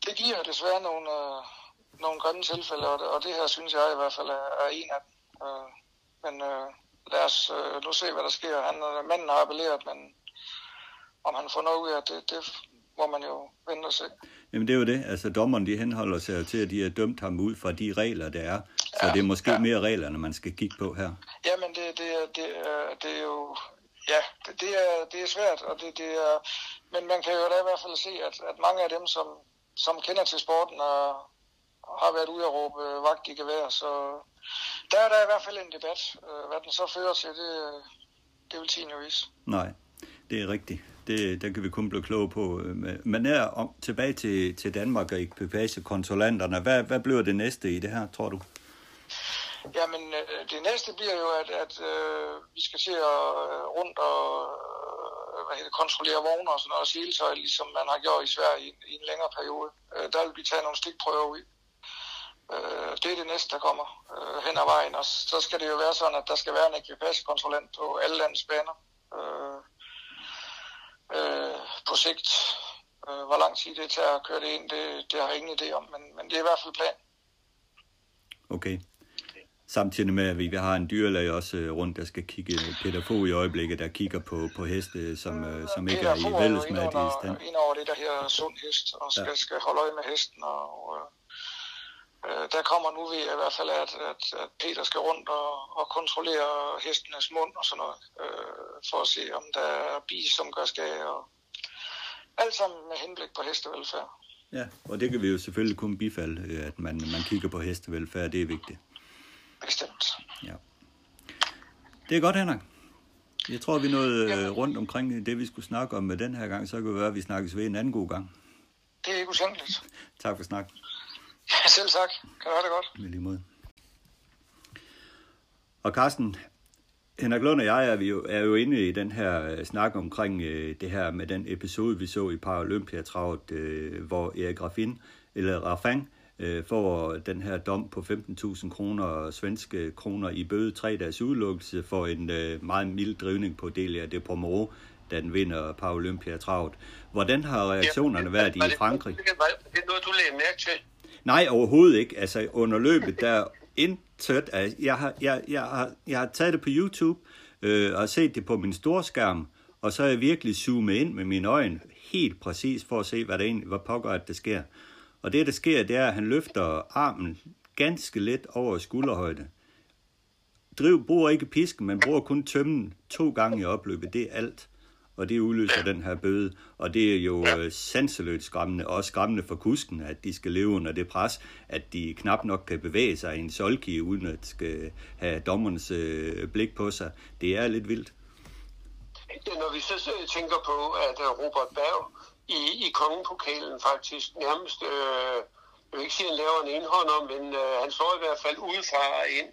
det giver desværre nogle, øh, nogle grimme tilfælde, og det, og det her synes jeg i hvert fald er, er en af dem. Øh, men øh, lad os øh, nu se, hvad der sker. Han, øh, manden har appelleret, men om han får noget ud af det, det må man jo vente og se. Jamen det er jo det. Altså dommeren de henholder sig til, at de har dømt ham ud fra de regler, der er. Så ja, det er måske ja. mere reglerne, man skal kigge på her. Jamen det, det, det, det er jo... Ja, det, det, er, det er svært, og det, det er, men man kan jo da i hvert fald se, at, at mange af dem, som, som kender til sporten og har været ude at råbe vagt i gevær, så der er der i hvert fald en debat. Øh, hvad den så fører til, det, det vil tiden jo vise. Nej, det er rigtigt. Det, der kan vi kun blive kloge på. Øh, men er om, tilbage til, til Danmark og ekvipagekonsulenterne. Hvad, hvad bliver det næste i det her, tror du? Jamen, øh, det næste bliver jo, at, at øh, vi skal til at øh, rundt og hvad hedder, kontrollere vogne og sådan noget, og seletøj, ligesom man har gjort i Sverige i, i en længere periode. Øh, der vil vi tage nogle stikprøver ud. Øh, det er det næste, der kommer øh, hen ad vejen, og så skal det jo være sådan, at der skal være en ekvipagekonsulent på alle landets baner. Øh, øh, på sigt. Øh, hvor lang tid det tager at køre det ind, det, det har jeg ingen idé om, men, men det er i hvert fald plan. Okay. Samtidig med, at vi har en dyrlæge også øh, rundt, der skal kigge Peter Fogh i øjeblikket, der kigger på, på heste, som, øh, som ikke er i vældesmad i stand. Ind over det der her sund hest, og skal, ja. skal holde øje med hesten. Og, øh, der kommer nu ved i hvert fald, at, at, at Peter skal rundt og, og kontrollere hestenes mund og sådan noget, øh, for at se, om der er bis, som gør skade, og alt sammen med henblik på hestevelfærd. Ja, og det kan vi jo selvfølgelig kun bifalde, at man, man kigger på hestevelfærd, det er vigtigt. Bestemt. Ja. Det er godt, Henrik. Jeg tror, vi nåede Jamen. rundt omkring det, vi skulle snakke om med den her gang, så kan det være, at vi snakkes ved en anden god gang. Det er ikke usænkeligt. Tak for snak. Ja, (laughs) selv tak. Kan du have det godt. Med lige måde. Og Carsten, Henrik Lund og jeg er, vi jo, er jo inde i den her snak omkring øh, det her med den episode, vi så i Paralympiatravet, øh, hvor Erik Raffin, eller Raffin, øh, får den her dom på 15.000 kroner svenske kroner i bøde, tre dages udelukkelse for en øh, meget mild drivning på Delia de Pomereux, da den vinder Travlt. Hvordan har reaktionerne været i Frankrig? Var det noget, du lagde mærke til? Nej, overhovedet ikke. Altså under løbet, der intet Altså, Jeg har, jeg, jeg, har, jeg har taget det på YouTube øh, og set det på min storskærm, og så har jeg virkelig zoomet ind med mine øjne helt præcis for at se, hvad der egentlig, hvad pågår, at det sker. Og det, der sker, det er, at han løfter armen ganske let over skulderhøjde. Driv bruger ikke pisken, men bruger kun tømmen to gange i opløbet. Det er alt. Og det udløser den her bøde. Og det er jo ja. sanseløst skræmmende, og også skræmmende for kusken, at de skal leve under det pres, at de knap nok kan bevæge sig i en solki, uden at skal have dommernes øh, blik på sig. Det er lidt vildt. Når vi så tænker på, at Robert Berg i, i kongepokalen faktisk nærmest, øh, ikke sige, at han laver en indhånder, men øh, han står i hvert fald udefra og ind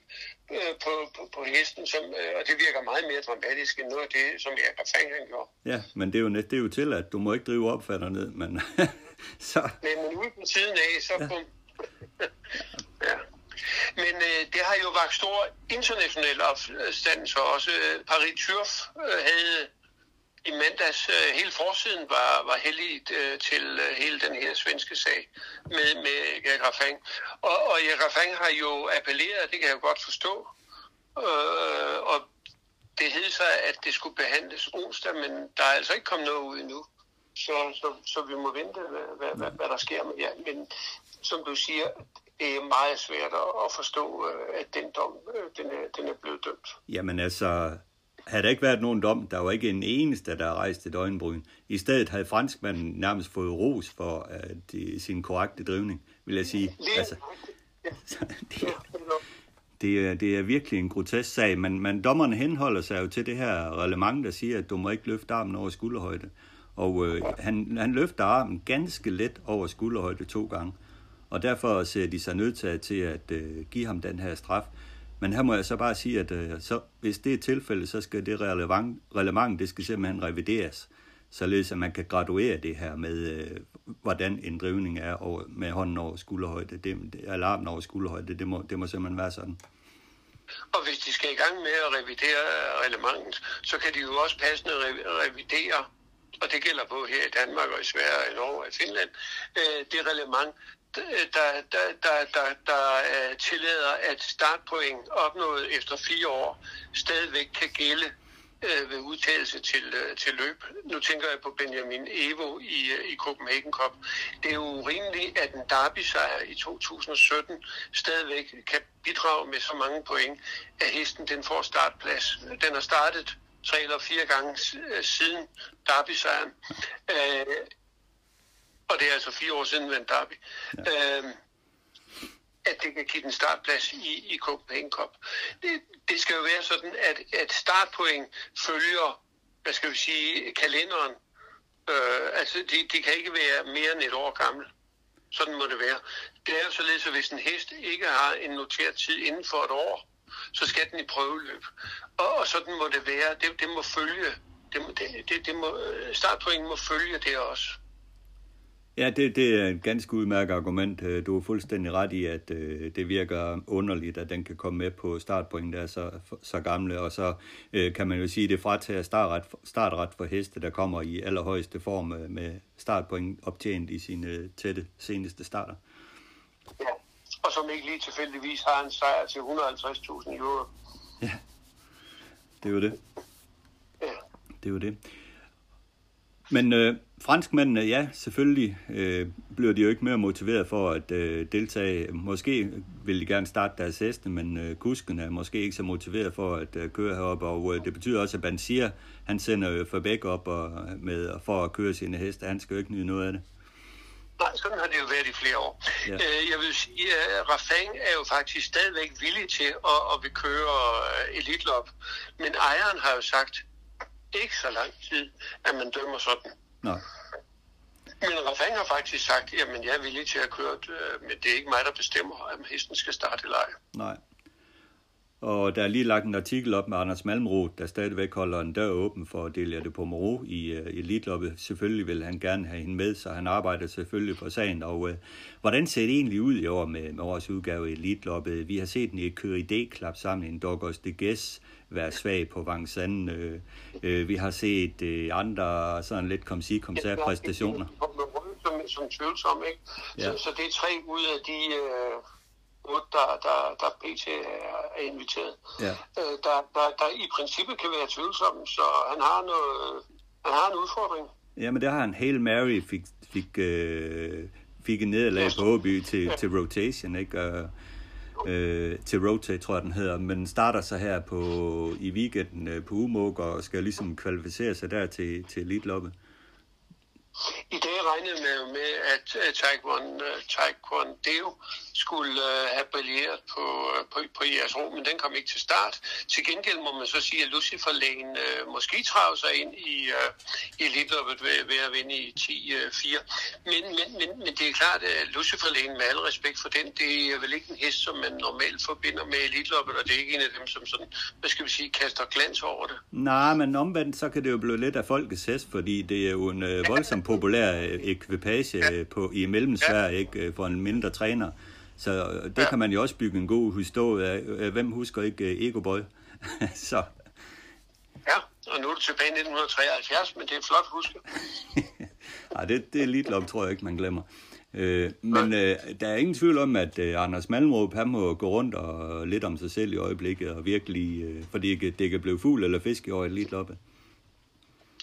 øh, på, på, på hesten, som, øh, og det virker meget mere dramatisk end noget af det, som jeg Fang han gjorde. Ja, men det er jo, net, det er jo til, at du må ikke drive opfatter ned, men (laughs) så... Men, men ude på siden af, så... Ja. (laughs) ja. Men øh, det har jo været stor international opstand, så også øh, Paris Turf øh, havde i mandags øh, hele forsiden var, var heldig øh, til øh, hele den her svenske sag med, med Erik Og, og Erik har jo appelleret, det kan jeg jo godt forstå, øh, og det hed sig, at det skulle behandles onsdag, men der er altså ikke kommet noget ud endnu. Så, så, så vi må vente, hvad, hvad, hvad, hvad der sker med. Men som du siger, det er meget svært at forstå, øh, at den dom øh, den er, den er blevet dømt. Jamen altså, havde der ikke været nogen dom, der var ikke en eneste, der rejste et øjenbryn. I stedet havde franskmanden nærmest fået ros for uh, de, sin korrekte drivning, vil jeg sige. Altså, (laughs) det, det, er, det er virkelig en grotesk sag, men, men dommerne henholder sig jo til det her reglement, der siger, at du må ikke løfte armen over skulderhøjde. Og øh, han, han løfter armen ganske let over skulderhøjde to gange. Og derfor ser de sig nødt til at øh, give ham den her straf. Men her må jeg så bare sige, at øh, så, hvis det er tilfældet, så skal det relevant, relevant det skal simpelthen revideres, således at man kan graduere det her med, øh, hvordan en drivning er over, med hånden over skulderhøjde, det, det, alarmen over skulderhøjde, det må, det må simpelthen være sådan. Og hvis de skal i gang med at revidere reglementet, så kan de jo også passende revidere og det gælder både her i Danmark og i Sverige, i Norge og i Finland, øh, det reglement, der, der, der, der, der uh, tillader, at startpoint opnået efter fire år stadigvæk kan gælde uh, ved udtalelse til, uh, til løb. Nu tænker jeg på Benjamin Evo i, uh, i Copenhagen Cup. Det er jo urimeligt, at en derby-sejr i 2017 stadigvæk kan bidrage med så mange point, at hesten den får startplads. Den har startet tre eller fire gange siden derby-sejren. Uh, og det er altså fire år siden ved derby, ja. øhm, at det kan give den startplads i, i Copenhagen Cup. Det, det skal jo være sådan, at, at startpoint følger, hvad skal vi sige, kalenderen. Øh, altså, de, de kan ikke være mere end et år gammel. Sådan må det være. Det er jo således, at hvis en hest ikke har en noteret tid inden for et år, så skal den i prøveløb. Og, og sådan må det være. Det, det må følge. Det, det, det, det må, startpoint må følge det også. Ja, det, det er et ganske udmærket argument. Øh, du er fuldstændig ret i, at øh, det virker underligt, at den kan komme med på startpoint, der er så, så gamle, og så øh, kan man jo sige, at det fratager startret, startret for heste, der kommer i allerhøjeste form øh, med startpoint optjent i sine tætte seneste starter. Ja, og som ikke lige tilfældigvis har en sejr til 150.000 euro. Ja, det er jo det. Ja. Det er jo det. Men øh, franskmændene, ja, selvfølgelig øh, bliver de jo ikke mere motiveret for at øh, deltage. Måske vil de gerne starte deres heste, men øh, kusken er måske ikke så motiveret for at øh, køre heroppe. Og øh, det betyder også, at Bansier, han sender jo Fabek op og, med, for at køre sine heste. Han skal jo ikke nyde noget af det. Nej, sådan har det jo været i flere år. Ja. Øh, jeg vil sige, at Rafang er jo faktisk stadigvæk villig til at, at vil køre øh, elitlop. Men ejeren har jo sagt, ikke så lang tid, at man dømmer sådan. Nej. Men Rafang har faktisk sagt, at jeg er villig til at køre, øh, men det er ikke mig, der bestemmer, om hesten skal starte eller ej. Nej. Og der er lige lagt en artikel op med Anders Malmroth, der stadigvæk holder en dør åben for Delia de Pomero i uh, Elitloppet. Selvfølgelig vil han gerne have hende med, så han arbejder selvfølgelig på sagen. Og uh, hvordan ser det egentlig ud i år med, med årets udgave i Elitloppet? Vi har set den i et Køri D-klap sammen, en Dogos de Gess være svag på Vincennes. Uh, uh, vi har set uh, andre sådan lidt kom sige kom præstationer. Som, som tvivlsom, ikke? Ja. Så, så det er tre ud af de... Uh otte, der, der, der PT er, er inviteret. Ja. Øh, der, der, der i princippet kan være tvivlsomme, så han har, noget, han har en udfordring. Jamen, der har han Hail Mary fik, fik, øh, fik en nederlag på Åby til, ja. til rotation, ikke? Og, øh, til Rotate, tror jeg den hedder, men starter så her på, i weekenden øh, på Umog og skal ligesom kvalificere sig der til, til Elite Loppe. I dag regnede man med, at øh, Taekwondo, øh, Taekwondo skulle uh, have brilleret på, uh, på, på jeres ro, men den kom ikke til start. Til gengæld må man så sige, at Lucifer Lane uh, måske trager sig ind i, uh, i elitloppet ved, ved at vinde i 10-4. Men, men, men, men det er klart, at Lucifer Lane, med al respekt for den, det er vel ikke en hest, som man normalt forbinder med elitloppet, og det er ikke en af dem, som sådan, hvad skal vi sige, kaster glans over det. Nej, men omvendt, så kan det jo blive lidt af folkets hest, fordi det er jo en uh, voldsom populær ekvipage ja. på, i Mellemsverige, ikke, for en mindre træner. Så det ja. kan man jo også bygge en god historie af. Hvem husker ikke uh, Ego Boy? (laughs) så. Ja, og nu er det tilbage i 1973, men det er flot huske. Nej, (laughs) det, det er lidt tror jeg ikke, man glemmer. Øh, men øh, der er ingen tvivl om, at øh, Anders Malmrup, han må gå rundt og lidt om sig selv i øjeblikket, og virkelig, øh, fordi det, kan blive fugl eller fisk i i lidt loppe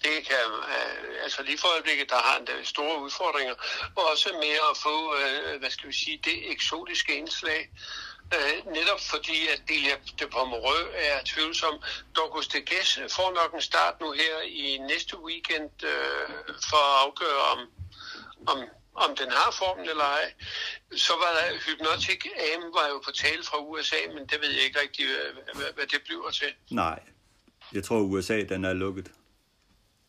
det kan, øh, altså lige for øjeblikket, der har han da store udfordringer, og også med at få, øh, hvad skal vi sige, det eksotiske indslag, øh, netop fordi, at Delia de Pomerø er tvivlsom. Dorcus de Gæs får nok en start nu her i næste weekend øh, for at afgøre, om, om, om den har formen eller ej. Så var der Hypnotic AM var jo på tale fra USA, men det ved jeg ikke rigtig, hvad, hvad, hvad det bliver til. Nej, jeg tror USA den er lukket.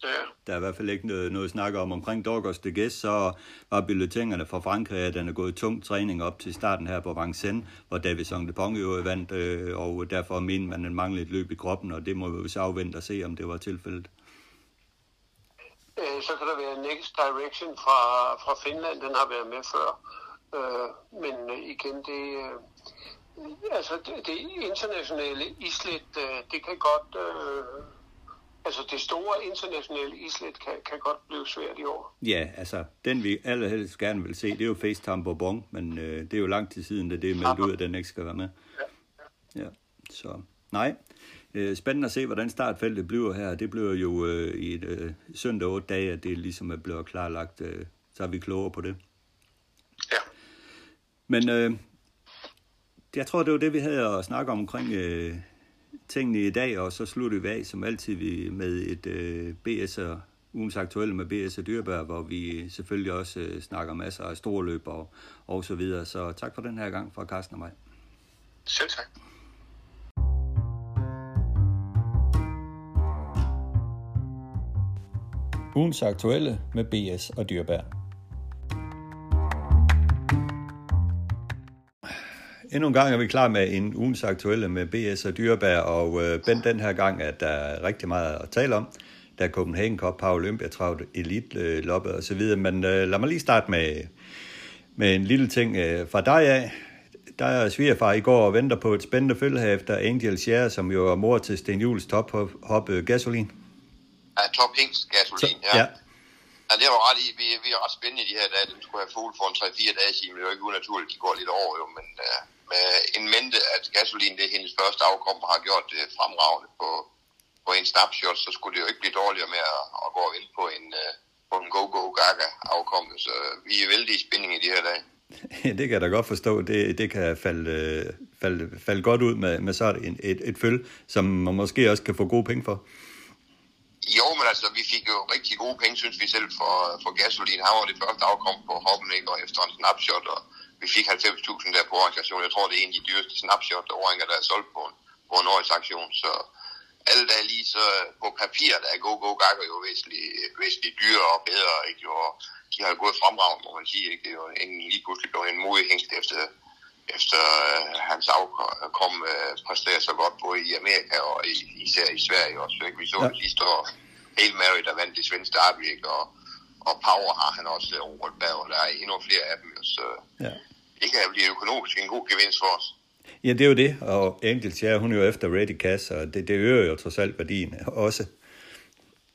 Ja. Der er i hvert fald ikke noget, noget at snakke om. Omkring Dorgos de Gæst, så var billetængerne fra Frankrig, at den er gået tung træning op til starten her på Vincennes, hvor David Song jo vandt, øh, og derfor mener man, at den manglede et løb i kroppen, og det må vi så afvente og se, om det var tilfældet. Øh, så kan der være Next Direction fra, fra Finland, den har været med før. Øh, men igen, det, øh, altså det, det internationale islet, øh, det kan godt... Øh, Altså det store internationale islet kan, kan godt blive svært i år. Ja, altså den vi allerhelst gerne vil se, det er jo FaceTime Bourbon, men øh, det er jo lang tid siden, da det er meldt ud, at den ikke skal være med. Ja, ja. så nej. Øh, spændende at se, hvordan startfeltet bliver her. Det bliver jo øh, i et øh, søndag otte dage, at det ligesom er blevet klarlagt. Øh, så er vi klogere på det. Ja. Men øh, jeg tror, det var det, vi havde at snakke om omkring øh, tingene i dag, og så slutter vi af som altid med et øh, BS og ugens aktuelle med BS og Dyrbær, hvor vi selvfølgelig også øh, snakker masser af store løb og, og så videre. Så tak for den her gang fra Carsten og mig. Selv tak. Ugens aktuelle med BS og Dyrbær. Endnu en gang er vi klar med en ugens aktuelle med BS og Dyrbær, og øh, Ben, den her gang at der er rigtig meget at tale om. Der er Copenhagen Cup, Power Travlt, Elite øh, Loppe og så videre, men øh, lad mig lige starte med, med en lille ting øh, fra dig af. Der er svigerfar i går og venter på et spændende følge her efter Angel Share, som jo er mor til Sten Jules top hop, øh, gasolin. Ja, top Hings gasolin, ja. ja. Ja, det var ret i. Vi, vi er ret spændende de her dage. Den skulle have fugl for en 3-4 dage siden, men det jo ikke unaturligt, de går lidt over jo. Men uh, med en mente, at gasolin det er hendes første afkom, har gjort det fremragende på, på en snapshot, så skulle det jo ikke blive dårligere med at, at gå ind på en, uh, på en go-go gaga afkom. Så vi er vældig i spænding i de her dage. (laughs) det kan jeg da godt forstå. Det, det kan falde, falde, falde godt ud med, med sådan et, et, et føl, som man måske også kan få gode penge for. Jo, men altså, vi fik jo rigtig gode penge, synes vi selv, for, for gasolin. Han var det første afkom på hoppen, ikke? og efter en snapshot, og vi fik 90.000 der på organisation. Jeg tror, det er en af de dyreste snapshot, åringer, der er solgt på en, på en årets aktion. Så alle der lige så på papir, der er go go gakker jo væsentligt, væsentligt dyrere og bedre, ikke? Og de har gået fremragende, må man sige, ikke? Det er jo en lige pludselig blevet en modig hængst efter, efter øh, hans afkom øh, præsterer så godt både i Amerika og i, især i Sverige også. Ikke? Vi så ja. sidste år Hail Mary, der vandt det svenske derby, ikke? Og, og Power har han også øh, Robert og der er endnu flere af dem. Så ja. Det kan blive økonomisk en god gevinst for os. Ja, det er jo det, og Engels, ja, hun er jo efter Ready Cash, og det, det øger jo trods alt værdien også.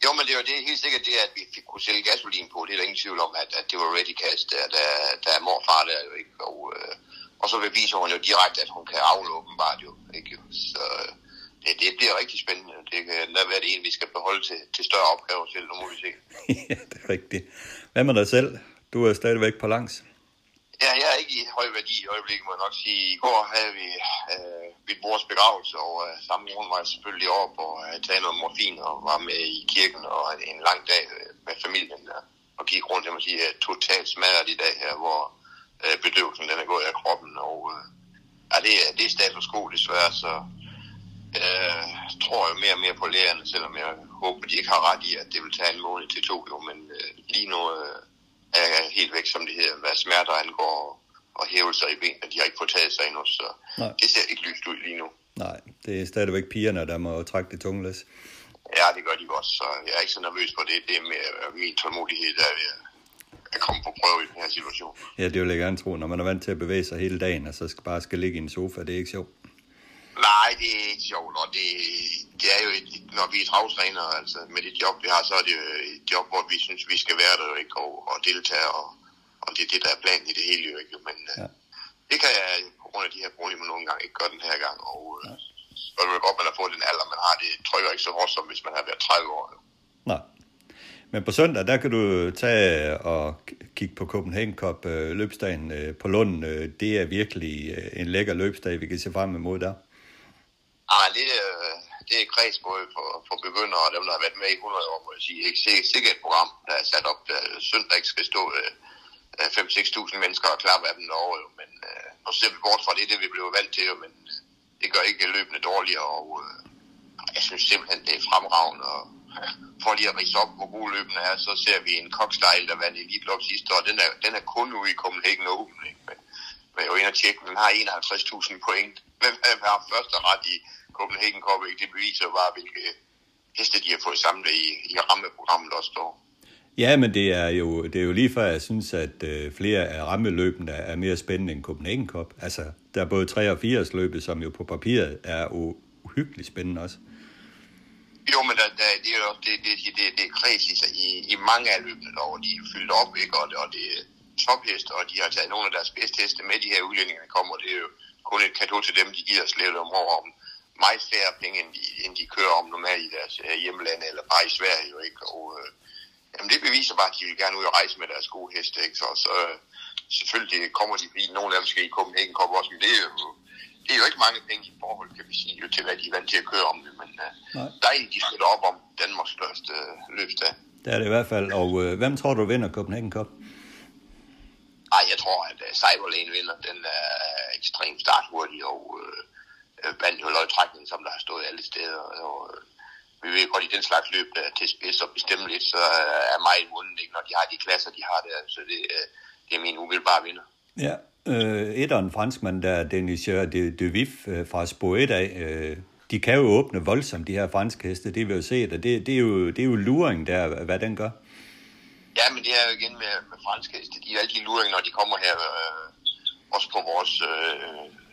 Jo, men det er jo det, helt sikkert det, at vi fik kunne sælge gasolin på. Det er der ingen tvivl om, at, at det var Ready Cash, der, der, der er morfar der jo ikke. Og, øh, og så beviser hun jo direkte, at hun kan afle åbenbart jo. Ikke? Så det, det bliver rigtig spændende. Det kan da være det en, vi skal beholde til, til større opgaver selv, nu må vi se. (laughs) ja, det er rigtigt. Hvad med dig selv? Du er stadigvæk på langs. Ja, jeg er ikke i høj værdi i øjeblikket, må jeg nok sige. I går havde vi øh, mit brors begravelse, og øh, samme morgen var jeg selvfølgelig op og øh, havde taget noget morfin og var med i kirken og en lang dag øh, med familien der. Og gik rundt, jeg må sige, øh, totalt smadret i dag her, hvor øh, bedøvelsen den er gået af kroppen. Og øh, ja, det, det er status quo desværre, så øh, tror jeg mere og mere på lærerne, selvom jeg håber, de ikke har ret i, at det vil tage en måned til to, jo, men øh, lige nu øh, er helt væk, som det hedder, hvad smerter angår og hævelser i benene. De har ikke fået taget sig endnu, så Nej. det ser ikke lyst ud lige nu. Nej, det er stadigvæk pigerne, der må trække det tungelæs. Ja, det gør de også, så jeg er ikke så nervøs på det. Det er med min tålmodighed, der er at komme på prøve i den her situation. Ja, det vil jeg gerne tro. Når man er vant til at bevæge sig hele dagen, og så skal bare skal ligge i en sofa, det er ikke sjovt. Nej, det er ikke sjovt, og det, det er jo et, når vi er travstrænere, altså med det job, vi har, så er det jo et job, hvor vi synes, vi skal være der ikke, og, og deltage, og, og det er det, der er planen i det hele, jo ikke? Men øh, ja. det kan jeg på grund af de her problemer nogle gange ikke gøre den her gang, og øh, ja. så er det godt, man har fået den alder, man har. Det trykker ikke så hårdt, som hvis man har været 30 år. Jo. Nej. Men på søndag, der kan du tage og kigge på Copenhagen Cup øh, løbsdagen på Lund. Det er virkelig en lækker løbsdag, vi kan se frem imod der. Ah, det, øh, det er kreds både for, for begyndere og dem, der har været med i 100 år, må jeg sige. Ikke sikkert et program, der er sat op, der søndag ikke skal stå øh, øh 5-6.000 mennesker og klappe af dem derovre. Jo. Men øh, nu ser vi bort fra det, det vi blev vant til, jo, men øh, det gør ikke løbende dårligere. Og øh, jeg synes simpelthen, det er fremragende. Og, øh, (laughs) for lige at rise op, hvor gode løbende er, så ser vi en kokstejl, der vandt Elite Lop sidste år. Den er, den er kun ude i Copenhagen Open. Ikke? Men, men jeg var inde og tjekke, den har 51.000 point. Hvem har første ret i Copenhagen Cup, ikke? det beviser bare, hvilke heste de har fået samlet i, i rammeprogrammet også står. Ja, men det er jo, det er jo lige før, jeg synes, at øh, flere af rammeløbene er mere spændende end Copenhagen Cup. Altså, der er både 3 og 4 løbet, som jo på papiret er uhyggeligt spændende også. Jo, men der, der, det er jo det, det, det, det er kreds i, i, i mange af løbene, og de er fyldt op, ikke? Og, og det er topheste, og de har taget nogle af deres bedste heste med de her udlændinge, der kommer. Det er jo kun et kado til dem, de giver at slæve dem over om meget færre penge, end de, end de kører om normalt i deres uh, hjemland, eller bare i Sverige jo ikke. Og, uh, jamen det beviser bare, at de vil gerne ud og rejse med deres gode heste, ikke? Så, så uh, selvfølgelig kommer de, fordi nogle af dem skal i Copenhagen Cup også, men det er jo, det er jo ikke mange penge i forhold, kan vi sige, jo, til hvad de er vant til at køre om det, men uh, dejligt, de støtter op om Danmarks største uh, løbsdag. Det er det i hvert fald, og uh, hvem tror du vinder Copenhagen Cup? Ej, jeg tror, at uh, Cyberlane vinder. Den er ekstremt starthurtig, og uh, øh, vandt jo løgtrækningen, som der har stået alle steder. Og, øh, vi ved godt, i den slags løb der til spids og bestemme lidt, så er meget vundet, ikke, når de har de klasser, de har der. Så det, øh, det er min umiddelbare vinder. Ja, øh, et af en franskmand, der Denis de, de Vif øh, fra Spoet af, øh, de kan jo åbne voldsomt, de her franske heste. Det vil jo se, at det, det, er jo, det er jo luring der, hvad den gør. Ja, men det er jo igen med, med franske heste. De er altid luring, når de kommer her, øh, også på vores øh,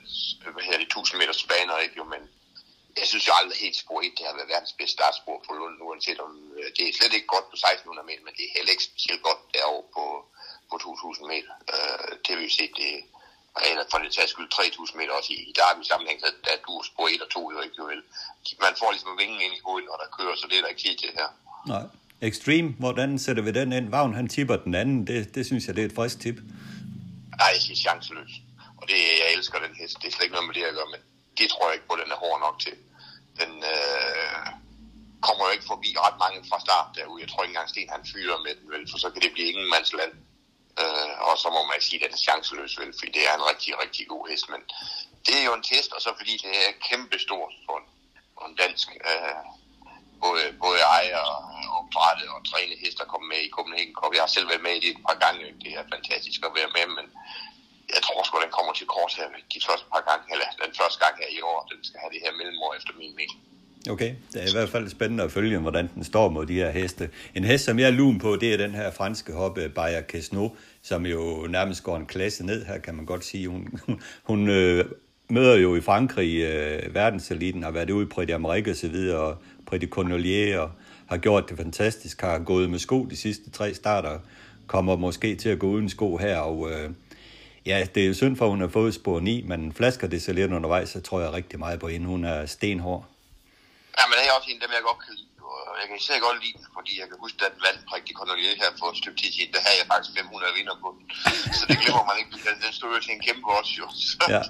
hvad hedder det, 1000 meters baner, ikke jo, men jeg synes jo aldrig helt spor 1, det har været verdens bedste startspor på Lund, uanset om øh, det er slet ikke godt på 1600 meter, men det er heller ikke specielt godt derovre på, på 2000 meter. Øh, det vil vi se, det er for det tager skyld 3000 meter også i, i derby sammenhæng, så der du spor 1 og 2 jo ikke jo vel. Man får ligesom vingen ind i hovedet, når der kører, så det er der ikke tid til her. Nej. Extreme, hvordan sætter vi den ind? Vagn, han tipper den anden. Det, det synes jeg, det er et frisk tip. Nej, jeg siger chanceløs. Og det, jeg elsker den hest. Det er slet ikke noget med det jeg gør, men det tror jeg ikke på, den er hård nok til. Den øh, kommer jo ikke forbi ret mange fra start derude. Jeg tror ikke engang Sten han fyrer med den, vel, for så kan det blive ingen mands land. Øh, og så må man sige, at den er chanceløs, vel, fordi det er en rigtig, rigtig god hest. Men det er jo en test, og så fordi det er kæmpe stort for en, for en dansk øh, både, både ejer og opdrætte og træne hester komme med i Copenhagen Cup. Jeg har selv været med i det et par gange. Det er fantastisk at være med, men jeg tror sgu, den kommer til kort her de første par gange, eller den første gang her i år. Den skal have det her mellemår efter min mening. Okay, det er i hvert fald spændende at følge, hvordan den står mod de her heste. En hest, som jeg er lun på, det er den her franske hoppe Bayer Kesno, som jo nærmest går en klasse ned her, kan man godt sige. Hun, hun, hun øh, møder jo i Frankrig øh, verdenseliten, har været ude i Prix d'Amérique og så videre, og Prix Cornelier, og har gjort det fantastisk, har gået med sko de sidste tre starter, kommer måske til at gå uden sko her, og øh, ja, det er jo synd for, at hun har fået spor 9, men flasker det så lidt undervejs, så tror jeg rigtig meget på hende. Hun er stenhård. Ja, men det er også en, dem jeg godt kan lide. Og jeg kan især godt lide den, fordi jeg kan huske, at den vandt Prik de Cornelier her for et stykke tid siden. Der havde jeg faktisk 500 vinder på den. Så det glemmer man ikke. Den, den stod jo til en kæmpe odds, jo. Så, Ja.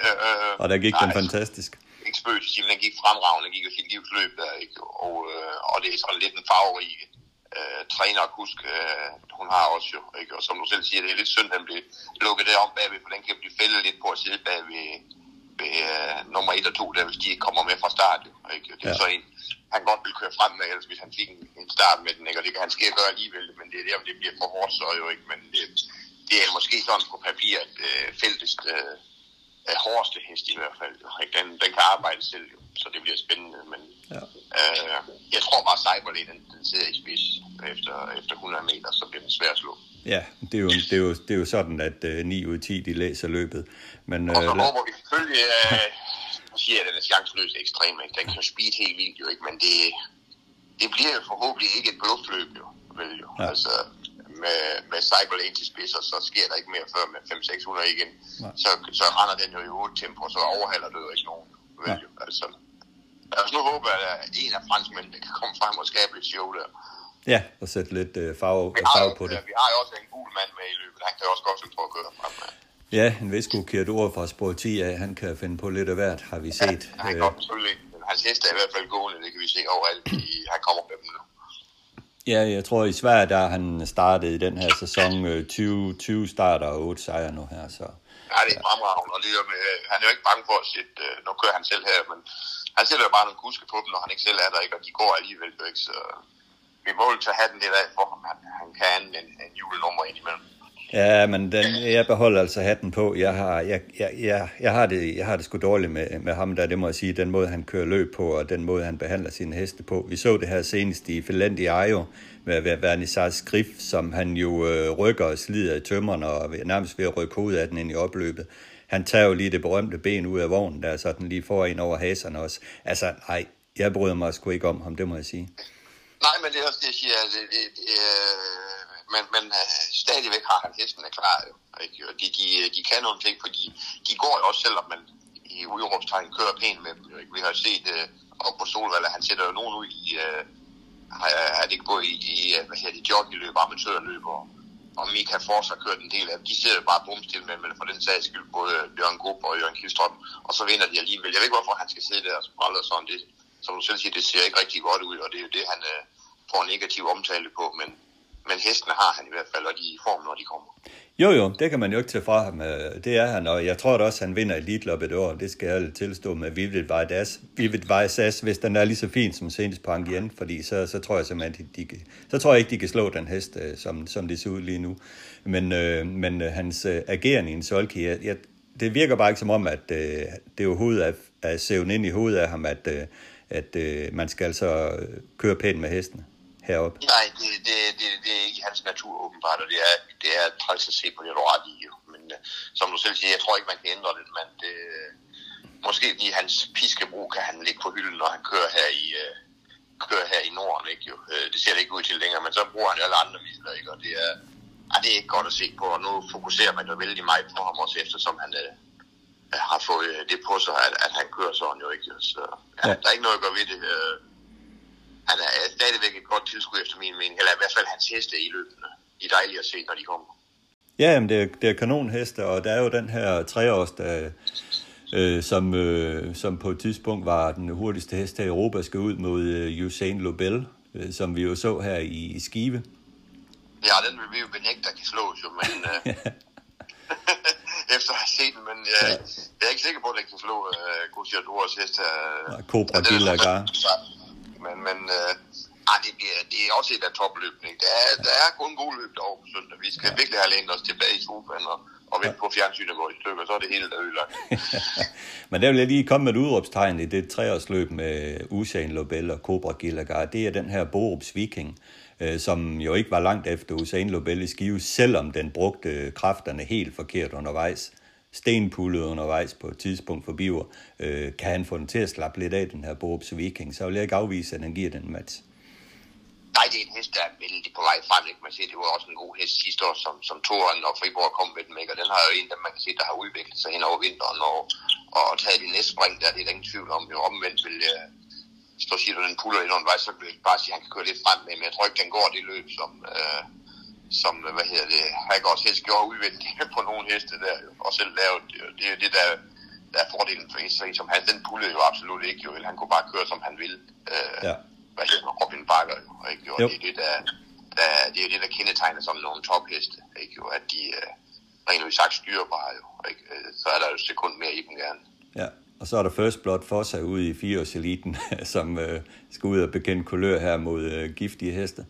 øh, (laughs) Og der gik den nej, fantastisk. Ikke spøg men den gik fremragende. Den gik jo sit livsløb der, ikke? Og, øh, og det er sådan lidt en farverig øh, træner og kusk, øh, hun har også jo. Ikke? Og som du selv siger, det er lidt synd, at den blev lukket derom bagved, for den kan blive fældet lidt på at sidde bagved ved, øh, nummer 1 og 2, der hvis de ikke kommer med fra start. Jo, ikke? Det er Ja. så en, han godt vil køre frem med, ellers hvis han fik en, en start med den, ikke? og det kan han ske gøre alligevel, men det er der, det bliver for hårdt, så jo ikke, men det, det er måske sådan på papir, at øh, feltest øh, er hårdeste hest i hvert fald. Ikke? Den, den kan arbejde selv, jo, så det bliver spændende, men Ja. øh, jeg tror bare, Cyberlane, den, den sidder i spids efter, efter 100 meter, så bliver den svær at slå. Ja, det er jo, det er jo, det er jo sådan, at øh, 9 ud af 10 de læser løbet. Men Og så øh, håber vi selvfølgelig, øh, (laughs) nu siger jeg, at den er chanceløs ekstrem, ikke? Den kan speed helt vildt jo ikke, men det, det bliver jo forhåbentlig ikke et bluftløb jo, vel jo. Ja. Altså, med, med Cyber Lane til spidser, så sker der ikke mere før med 500-600 igen. Nej. Så, så render den jo i 8 tempo, så overhaler det jo ikke nogen, vel jo. Altså, lad os nu håbe, at øh, en af franskmændene kan komme frem og skabe et show der. ja, og sætte lidt øh, farve, Vi har, farve jo, på det. øh, vi har jo også en gul mand med i løbet, han kan jo også godt finde på at køre frem med. Ja, en Kirt ord fra spor 10 af, han kan finde på lidt af hvert, har vi set. Ja, han Øh, kan selvfølgelig hans heste er i hvert fald gående, det kan vi se overalt. I, han kommer med dem nu. Ja, jeg tror i Sverige, der han startet i den her sæson øh, 20, 20 starter og 8 sejre nu her, så Ja, det er fremragende, og lige med, øh, han er jo ikke bange for at sætte, øh, nu kører han selv her, men han sætter jo bare nogle kuske på dem, når han ikke selv er der, ikke? og de går alligevel, ikke? så vi må jo tage hatten lidt af for ham, han, han kan en, en julenummer indimellem. Ja, men den, jeg beholder altså hatten på. Jeg har, jeg, jeg, jeg, jeg har, det, jeg har det sgu dårligt med, med ham der, det må jeg sige. Den måde, han kører løb på, og den måde, han behandler sine heste på. Vi så det her senest i Finland i Ajo, med med Vernissage Skrif, som han jo øh, rykker og slider i tømmerne, og nærmest ved at rykke hovedet af den ind i opløbet. Han tager jo lige det berømte ben ud af vognen, der så den lige får en over haserne også. Altså, nej, jeg bryder mig sgu ikke om ham, det må jeg sige. Nej, men det er også det, jeg siger, det, det, det, øh, men, men øh, stadigvæk har han hestene klar, jo, ikke? Og de, de, de kan nogle ting, fordi de går jo også, selvom man i udråbstegn kører pænt med dem. Jo, ikke? Vi har set øh, op på Solvalg, han sætter jo nogen ud i, øh, har, det ikke både i, i øh, hvad hedder det, joggingløb, amatørløb, og, og Mika Fors har kørt en del af dem. De sidder jo bare bumstil med, men for den sags skyld, både Bjørn Grupp og Jørgen Kilstrøm, og så vinder de alligevel. Jeg ved ikke, hvorfor han skal sidde der og sprælle og sådan. Det, som du selv siger, det ser ikke rigtig godt ud, og det er jo det, han øh, får en negativ omtale på, men, men hestene har han i hvert fald, og de er i form, når de kommer. Jo, jo, det kan man jo ikke tage fra ham. Øh, det er han, og jeg tror da også, han vinder Elite Løb år. Det skal jeg tilstå med Vivid Vejdas. Vivid Vejdas, hvis den er lige så fin som senest på Angien, fordi så, så tror jeg simpelthen, de, de, så tror jeg ikke, de kan slå den hest, øh, som, som det ser ud lige nu. Men, øh, men øh, hans øh, ageren i en solki, jeg, jeg, det virker bare ikke som om, at øh, det overhovedet er, er sævnet ind i hovedet af ham, at, øh, at øh, man skal altså køre pænt med hestene heroppe. Nej, det, det, det, det er ikke hans natur åbenbart, og det er, det er træls at se på, det du ret i. Jo. Men uh, som du selv siger, jeg tror ikke, man kan ændre det, men det, måske lige hans piskebrug kan han lægge på hylden, når han kører her i, uh, kører her i Norden. Ikke, jo. Uh, det ser det ikke ud til længere, men så bruger han alle andre midler, ikke? og det er, ah, det er ikke godt at se på, og nu fokuserer man jo vældig meget på ham også, eftersom han uh, har fået det på sig, at, at han kører sådan jo ikke. Så ja, Ja. der er ikke noget at gøre ved det. Han er stadigvæk et godt tilskud efter min mening, eller i hvert fald hans heste i løbende. De er dejlige at se, når de kommer. Ja, jamen, det, er, det er kanonheste, og der er jo den her treårs, der, øh, som, øh, som på et tidspunkt var den hurtigste hest i Europa, skal ud mod øh, Usain Lobel, øh, som vi jo så her i, i Skive. Ja, den vil vi jo benægte, der kan slås jo, men øh, (laughs) efter at have set den, men øh, jeg er ikke sikker på, at den kan slå øh, Gucciadores hest her. Nej, Cobra Gilla. Men, men øh, Ej, det, bliver, det er også et af topløbene. Der er, der er kun gode løb derovre på søndag. Vi skal ja. virkelig have lænet os tilbage i sofaen og, og vente ja. på fjernsynet går i stykker, så er det hele der ødelagt. (laughs) Men der vil jeg lige komme med et udråbstegn i det treårsløb med Usain Lobel og Cobra Gilagar. Det er den her Borups Viking, øh, som jo ikke var langt efter Usain Lobel i skive, selvom den brugte kræfterne helt forkert undervejs stenpullet undervejs på et tidspunkt for Biver, øh, kan han få den til at slappe lidt af, den her Borups Viking. Så vil jeg ikke afvise, at han giver den match. Nej, det er en hest, der er vældig på vej frem. Ikke? Man siger, det var også en god hest sidste år, som, som Toren og Friborg kom med den. Ikke? Og den har jo en, der man kan se, der har udviklet sig hen over vinteren og, og taget det næste spring, der er det er ingen tvivl om. Jo omvendt vil jeg, så siger du, den puller ind vej, så vil jeg bare sige, at han kan køre lidt frem med. Men jeg tror ikke, den går det løb, som, øh, som hvad hedder det, Haggårds hest gjorde udvendigt på nogle heste der, jo, og selv lavet. Det er det, der, der er fordelen for en som han. Den pullede jo absolut ikke, jo. Han kunne bare køre, som han ville. Øh, ja hvad hedder Robin Bakker jo, ikke? Og jo. det er det, der, der, det er det, der kendetegner som nogle topheste, ikke? Jo, at de uh, rent ud sagt styrbare jo, ikke? Øh, så er der jo et sekund mere i dem gerne. Ja, og så er der First Blood for sig ude i fireårseliten, (laughs) som uh, skal ud og bekende kulør her mod uh, giftige heste.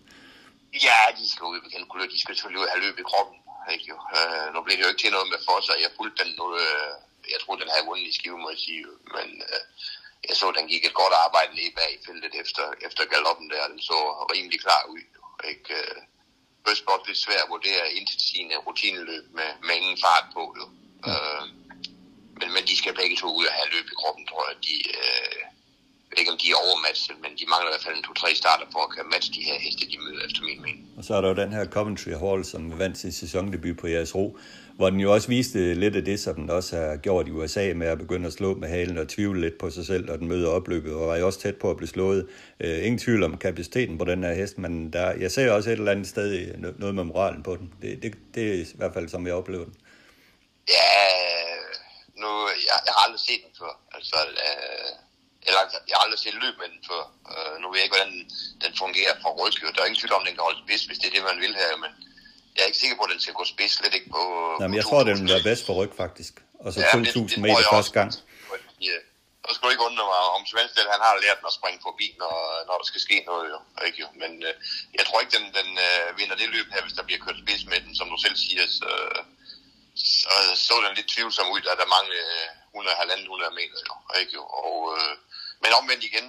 Ja, de skal ud på bekende. De skal selvfølgelig ud have løb i kroppen. Ikke, jo. Øh, nu blev det jo ikke til noget med for sig. Jeg fulgte den nu. Øh, jeg tror, den havde vundet i skive, må jeg sige. Men øh, jeg så, den gik et godt arbejde lige bag i feltet efter, efter galoppen der. Den så rimelig klar ud. Ikke? Først øh, det svært at vurdere sin øh, rutineløb med, med ingen fart på. Jo. Ja. Øh, men, men de skal begge to ud og have løb i kroppen, tror jeg. De, øh, ved ikke, om de er overmatchet, men de mangler i hvert fald en to-tre starter for at kan matche de her heste, de møder, efter min mening. Og så er der jo den her Coventry Hall, som vandt sin sæsondebut på jeres ro hvor den jo også viste lidt af det, som den også har gjort i USA med at begynde at slå med halen og tvivle lidt på sig selv, og den møder opløbet, og var jo også tæt på at blive slået. Øh, ingen tvivl om kapaciteten på den her hest, men der, jeg ser også et eller andet sted noget med moralen på den. Det, det, det er i hvert fald, som jeg oplever den. Ja, nu, jeg, jeg har aldrig set den før. Altså, øh, eller jeg har aldrig set løb med den før. Øh, nu ved jeg ikke, hvordan den, den fungerer fra ryggen. Der er ingen tvivl om, den kan holde spids, hvis det er det, man vil her, men jeg er ikke sikker på, at den skal gå spids, slet ikke på... Nej, men jeg tror, den er bedst for ryg, faktisk. Og så ja, 2.000 meter første gang. Ja. Så skal du ikke undre mig, om Svendstedt, han har lært den at springe forbi, når, når der skal ske noget, jo. Ikke, jo. Men øh, jeg tror ikke, den, den øh, vinder det løb her, hvis der bliver kørt spids med den, som du selv siger. Så, så, så den lidt tvivlsom ud, at der mangler 100-100 meter, jo. Ikke, jo. Og, øh, men omvendt igen,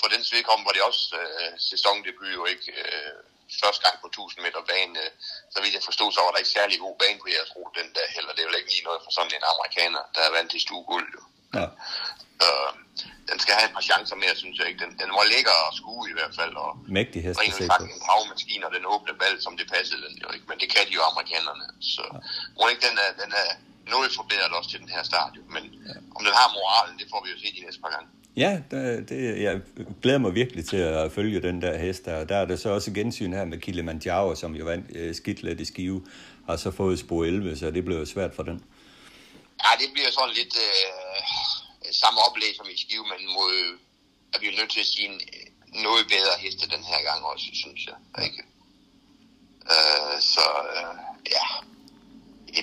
for den vedkommende var det også øh, sæsondebut, jo ikke... Øh, første gang på 1000 meter bane, øh, så vidt jeg forstod, så var der ikke særlig god bane på jeres rute den der heller. Det er jo ikke lige noget for sådan en amerikaner, der er vant til stueguld. Jo. Ja. Øh, den skal have et par chancer mere, synes jeg ikke. Den, den var lækker at skue i hvert fald. Og Mægtig hest at se en havmaskine, og den åbne ball, som det passede den jo ikke. Men det kan de jo amerikanerne. Så ja. må ikke den er, den er noget forbedret også til den her start. Jo. Men ja. om den har moralen, det får vi jo se de næste par gange. Ja, det, det, jeg glæder mig virkelig til at følge den der hest der. Der er det så også gensyn her med Kilimanjaro, som jo vandt øh, skidt lidt i skive, har så fået spor 11, så det bliver jo svært for den. Ja, det bliver sådan lidt øh, samme oplæg som i skive, men mod, er vi jo nødt til at sige en, noget bedre heste den her gang også, synes jeg. Ikke? Øh, så øh, ja,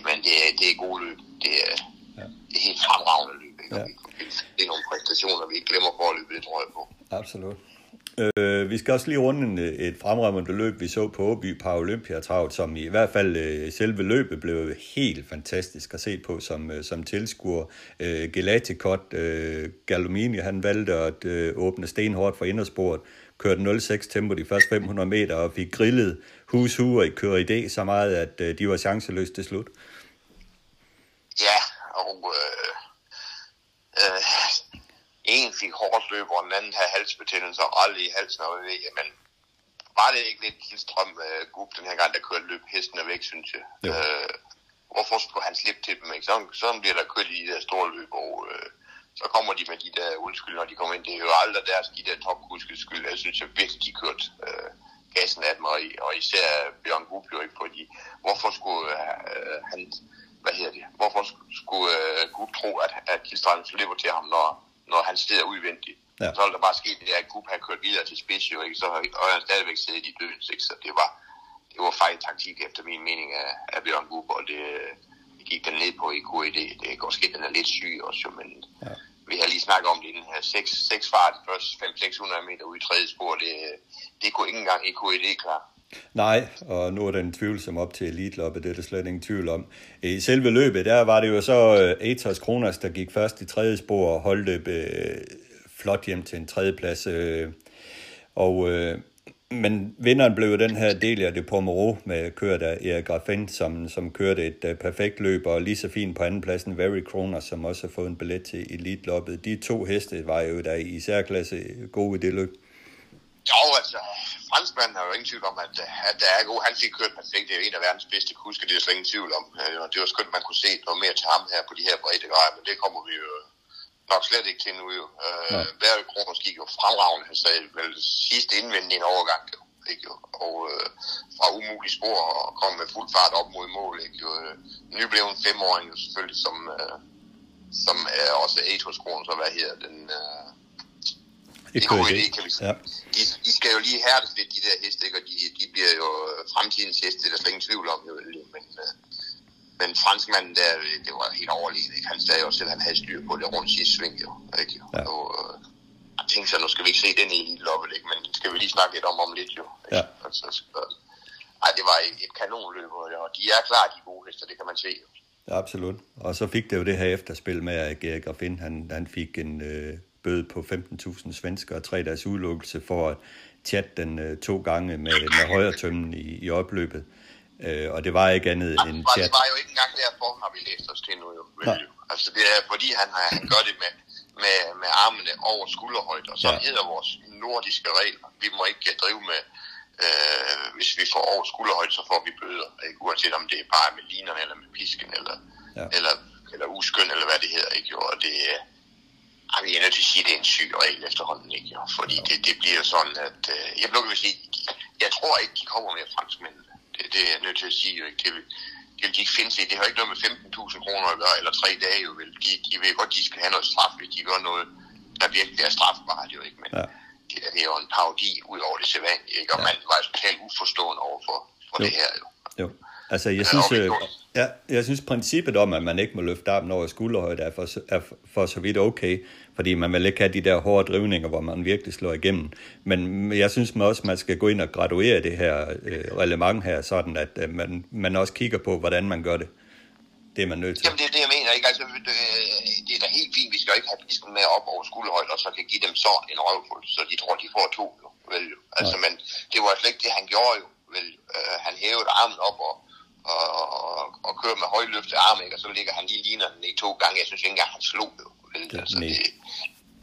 men det, det er gode løb. Det er, ja. det er helt fremragende løb. Ja det er nogle præstationer, vi ikke glemmer forløbet, det tror jeg på. Absolut. Øh, vi skal også lige runde en, et fremragende løb, vi så på Åby på Olympiatravet, som i hvert fald øh, selve løbet blev helt fantastisk at se på som, øh, som tilskuer. Øh, Gelatikot, øh, Galomini, han valgte at øh, åbne stenhårdt for indersporet, kørte 06 tempo de første 500 meter og fik grillet hus i køre idé så meget, at øh, de var chanceløse til slut. Ja, og øh, Øh, en fik hårdt løb, og den anden havde halsbetændelse og aldrig i halsen, og ved, men var det ikke lidt Kildstrøm uh, Gub den her gang, der kørte løb hestene væk, synes jeg. Uh, hvorfor skulle han slippe til dem? Ikke? Så, sådan bliver der kørt i de der store løb, og uh, så kommer de med de der undskyld, når de kommer ind. Det er jo aldrig deres, de der topkuskes skyld. Jeg synes, jeg virkelig, de kørte uh, gassen af dem, og, og især Bjørn Gub jo ikke på de. Hvorfor skulle uh, han hvad hedder det, hvorfor skulle uh, Gud tro, at, at Kilstrand slipper til ham, når, når han sidder udvendigt. Ja. Så ville der bare ske det, at Gub har kørt videre til spids, jo, ikke? så og han stadigvæk siddet i døden, ikke? så det var, det var fejl taktik efter min mening af, af Bjørn Gub, og det, det gik den ned på i QED. Det går ske, den er lidt syg også, jo, men, ja. vi har lige snakket om det, den her 6, 6 fart, først 500-600 meter ude i tredje spor, det, det kunne ikke engang EQED klar. Nej, og nu er den tvivlsom op til elitloppet, det er der slet ingen tvivl om. I selve løbet, der var det jo så uh, Atos Kronos, der gik først i tredje spor og holdt løb øh, flot hjem til en tredje plads. Øh. Og, øh, men vinderen blev den her Delia de Pomerou med kørt af Erik Raffin, som, som kørte et øh, perfekt løb, og lige så fint på andenpladsen Very Kronas, som også har fået en billet til elitloppet. De to heste var jo der i særklasse gode i det løb. Jo, altså, franskmanden er jo ingen tvivl om, at, at der er god. Han fik kørt perfekt. Det er jo en af verdens bedste kusker, det er slet ingen tvivl om. Øh, det var skønt, at man kunne se noget mere til ham her på de her brede grejer, men det kommer vi jo nok slet ikke til nu jo. Øh, Kronos gik jo fremragende, han sagde vel sidste indvending en overgang jo. Ikke jo? Og øh, fra umulig spor og kom med fuld fart op mod mål. Ikke jo? Øh, nyblevet femåring jo selvfølgelig, som, øh, som er også Atos Kronos, og hvad hedder den... Øh, det er god idé, kan vi sige. Ja. De, de skal jo lige hærdes lidt, de der heste, ikke? og de, de bliver jo fremtidens heste, det er der slet ingen tvivl om, jo, men, øh, men franskmanden der, det var helt overlegen, ikke? han sagde jo selv, at han havde styr på det rundt sidste sving, jo, ikke? Ja. Og, øh, jeg tænkte så, nu skal vi ikke se den i loppet, ikke? men skal vi lige snakke lidt om om lidt, jo. Ikke? Ja. Altså, så, ej, det var et, et kanonløb, og de er klar, de gode hester, det kan man se, jo. Ja, absolut. Og så fik det jo det her efterspil med, at Georg Raffin, han, han fik en, øh, bøde på 15.000 svensker og tre dages udelukkelse for at chatte den øh, to gange med, med højre tømmen i, i opløbet. Øh, og det var ikke andet ja, end chat. Det var jo ikke engang derfor, har vi læst os til nu. Jo. Ja. Altså det er fordi, han, han gør det med, med, med armene over skulderhøjde, og sådan ja. hedder vores nordiske regler. Vi må ikke drive med, øh, hvis vi får over skulderhøjde, så får vi bøder. Ikke? Uanset om det er bare med linerne, eller med pisken, eller, ja. eller, eller uskøn, eller hvad det hedder. Ikke? Og det, Jamen, jeg er nødt til at sige, at det er en syg regel efterhånden, ikke? Jo? Fordi det, det bliver sådan, at... Øh, jeg vil sige, jeg tror ikke, de kommer med franskmændene. Det, det er jeg nødt til at sige, jo ikke? Det vil, det vil de ikke finde sig Det har ikke noget med 15.000 kroner at gøre, eller tre dage, jo vel? De, de vil godt, de skal have noget straf, hvis de gør noget, der virkelig er strafbart, jo ikke? Men ja. det, det er jo en parodi ud over det sædvanlige, ikke? Og ja. man var totalt uforstående over for, for jo. det her, jo. Jo. Altså, jeg synes, øh, ja, jeg synes princippet om, at man ikke må løfte armen over skulderhøjde, er for, er for så vidt okay fordi man vil ikke have de der hårde drivninger, hvor man virkelig slår igennem. Men jeg synes man også, man skal gå ind og graduere det her øh, relevant her, sådan at øh, man, man også kigger på, hvordan man gør det. Det er man nødt til. Jamen det er det, jeg mener. Ikke? Altså, det, det er da helt fint. Vi skal ikke have pisken med op over skulderhøjde, og så kan give dem så en røvfuld, så de tror, de får to. Jo. Vel, jo. Altså, men det var slet ikke det, han gjorde jo. Vel, øh, han hævede armen op og, og, og, og kører med højløftet arm, ikke? og så ligger han lige ligner den i to gange. Jeg synes ikke engang, han slog jo. Det, altså, det,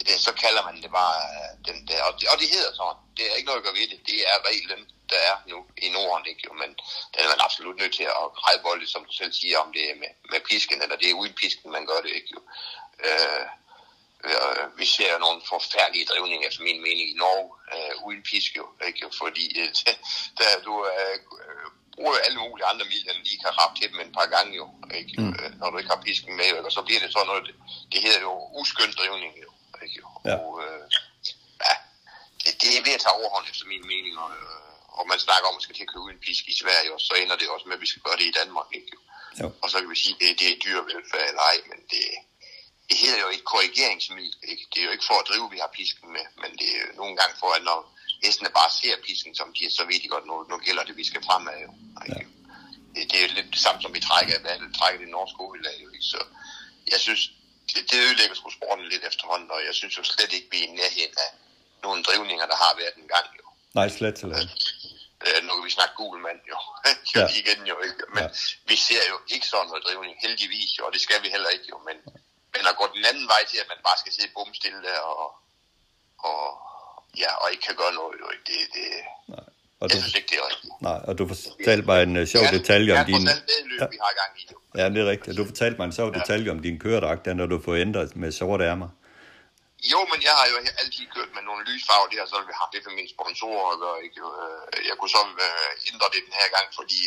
det, så kalder man det bare øh, den der, og det, og det hedder sådan. Det er ikke noget at gøre ved det. Det er reglen, der er nu i Norden, ikke? Jo, men den er man absolut nødt til at græde som du selv siger, om det er med, med pisken, eller det er uden pisken, man gør det, ikke? Jo. Øh, øh, vi ser nogle forfærdelige drivninger, efter min mening, i Norge, øh, uden pisk, jo, ikke? fordi øh, (laughs) der, du øh, bruger alle mulige andre midler, end lige kan rappe til dem en par gange, jo, ikke? Mm. Øh, når du ikke har pisken med, og så bliver det sådan noget, det, det hedder jo uskøn drivning, jo. Ikke? Jo. Ja. Og, øh, ja, det, det er ved at tage overhånd efter min mening, og, øh, og man snakker om, at man skal til at købe en pisk i Sverige, og så ender det også med, at vi skal gøre det i Danmark, ikke? Jo. Og så kan vi sige, at det, det er dyrevelfærd eller ej, men det, det hedder jo ikke korrigeringsmiddel. Ikke? Det er jo ikke for at drive, vi har pisken med, men det er jo nogle gange for, at når hestene bare ser pisken, som de så ved de godt, nu, nu gælder det, vi skal fremad. Jo. Ja. Det, det, er lidt det samme, som vi trækker, hvad trækker det norske hovedlag. Jo, ikke? Så jeg synes, det, det ødelægger sgu sporten lidt efterhånden, og jeg synes jo slet ikke, vi er i nærheden af nogle drivninger, der har været en gang. Jo. Nej, slet slet. Øh, nu kan vi snakke gul mand jo. (laughs) ja. igen jo ikke. Men ja. vi ser jo ikke sådan noget drivning, heldigvis jo, og det skal vi heller ikke jo. Men, men at gå den anden vej til, at man bare skal sidde bumstille der og, og, ja, og ikke kan gøre noget, jo ikke. Det, det, Nej. Og jeg du, synes ikke, det er rigtigt. Nej, og du fortalte mig en uh, sjov ja, detalje om din... Ja, vi har gang i, jo. Ja, det er rigtigt. Du fortalte mig en sjov ja. detalje om din køredragt, når du får ændret med sorte ærmer. Jo, men jeg har jo altid kørt med nogle lysfarver, det har så vi haft det for mine sponsorer, og ikke? Øh, jeg kunne så øh, ændre det den her gang, fordi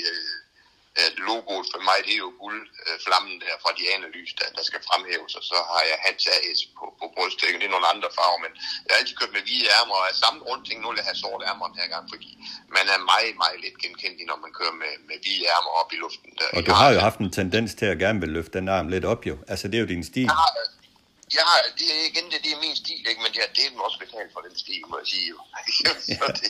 logoet for mig, det er jo guldflammen der fra de lys, der, der skal fremhæves, og så har jeg Hans AS på, på brystdækken. Det er nogle andre farver, men jeg har altid kørt med hvide ærmer, og af samme grund tænkt, nu vil jeg have sorte ærmer den her gang, fordi man er meget, meget lidt genkendt, når man kører med, med hvide ærmer op i luften. Der. Og du har jo haft en tendens til at gerne vil løfte den arm lidt op, jo. Altså, det er jo din stil. Jeg har, Ja, det er igen det, det er min stil, ikke? men jeg har delt også betalt for den stil, må jeg sige. Jo. (laughs) så det,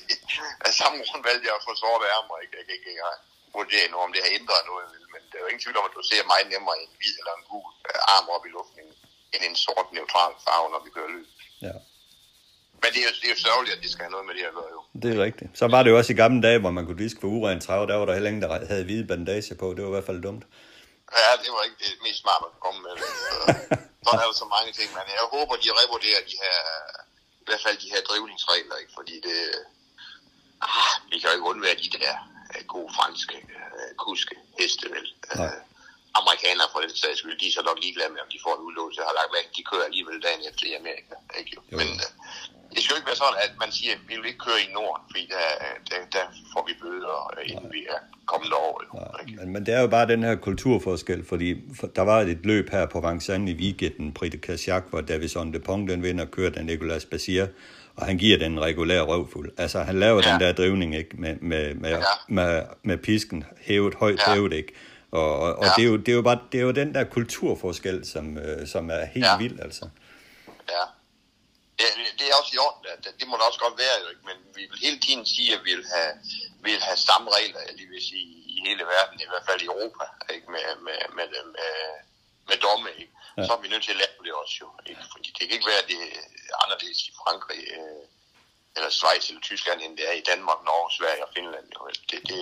af samme grund valgte jeg at få sorte ærmer, ikke? Jeg kan ikke engang vurdere nu, om det har ændret noget, men det er jo ingen tvivl om, at du ser meget nemmere en hvid eller en gul øh, arm op i luften, end en sort neutral farve, når vi kører løb. Ja. Men det er, jo, det er jo sørgeligt, at det skal have noget med det at gøre, jo. Det er rigtigt. Så var det jo også i gamle dage, hvor man kunne diske for urent trav, der var der heller ingen, der havde hvide bandage på. Det var i hvert fald dumt. Ja, det var ikke det mest smart, man kunne komme med. Så, så er der så mange ting, men jeg håber, de revurderer de her, i hvert fald de her drivningsregler, ikke? fordi det, ah, vi kan jo ikke undvære de der gode franske uh, kuske heste, vel. Nej. Uh, amerikanere for den sags skyld, de er så nok ligeglade med, om de får en udlåse. Har lagt mærke, de kører alligevel dagen efter i Amerika. Ikke? Jo. Men uh, det skal jo ikke være sådan, at man siger, at vi vil ikke køre i Norden, fordi der, der, der får vi bøder, øh, inden vi er kommet over. Jo. Ikke? Men, men det er jo bare den her kulturforskel, fordi for, der var et løb her på Vincennes i weekenden, Prix de Casiac, hvor Davison de Pong den vinder, kører den Nicolas Bassier, og han giver den en regulær røvfuld. Altså, han laver ja. Den der drivning, ikke? Med, med, med, ja. Med, med pisken hævet, højt ja. Hævet, ikke? Og, og, og Ja. det, er jo, det, er jo bare, det er jo den der kulturforskel, som, øh, som er helt ja. Vild, altså. Ja. Det, det er også i orden, at det må da også godt være, ikke? men vi vil hele tiden sige, at vi vil have, vi vil have samme regler, lige vil sige, i hele verden, i hvert fald i Europa, ikke? Med, med, med, med, med, med domme. Ikke? Ja. Så er vi nødt til at lave det også jo. Ikke? Fordi det kan ikke være, at det er anderledes i Frankrig, øh, eller Schweiz eller Tyskland, end det er i Danmark, Norge, Sverige og Finland. Jo. Det, det,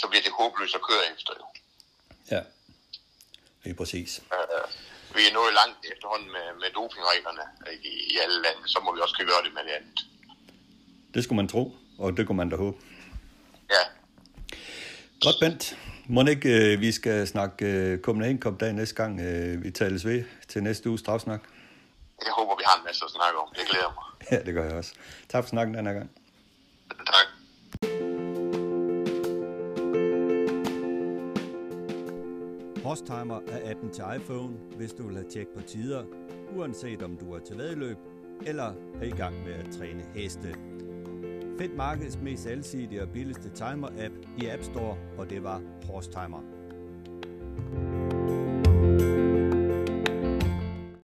så bliver det håbløst at køre efter. Jo. Ja, lige præcis. Øh, vi er nået langt efterhånden med, med dopingreglerne ikke, i, i alle lande, så må vi også kunne gøre det med det andet. Det skulle man tro, og det kunne man da håbe. Ja, Godt, Bent. Må ikke, øh, vi skal snakke øh, Copenhagen Cup dag næste gang, øh, vi tales ved til næste uges strafsnak. jeg håber, vi har en masse at snakke om. Det glæder mig. (laughs) Ja, det gør jeg også. Tak for snakken den her gang. Tak. Horstimer er appen til iPhone, hvis du vil have tjek på tider, uanset om du er til vedløb eller er i gang med at træne heste. Find markedets mest alsidige og billigste timer-app i App Store, og det var Horstimer.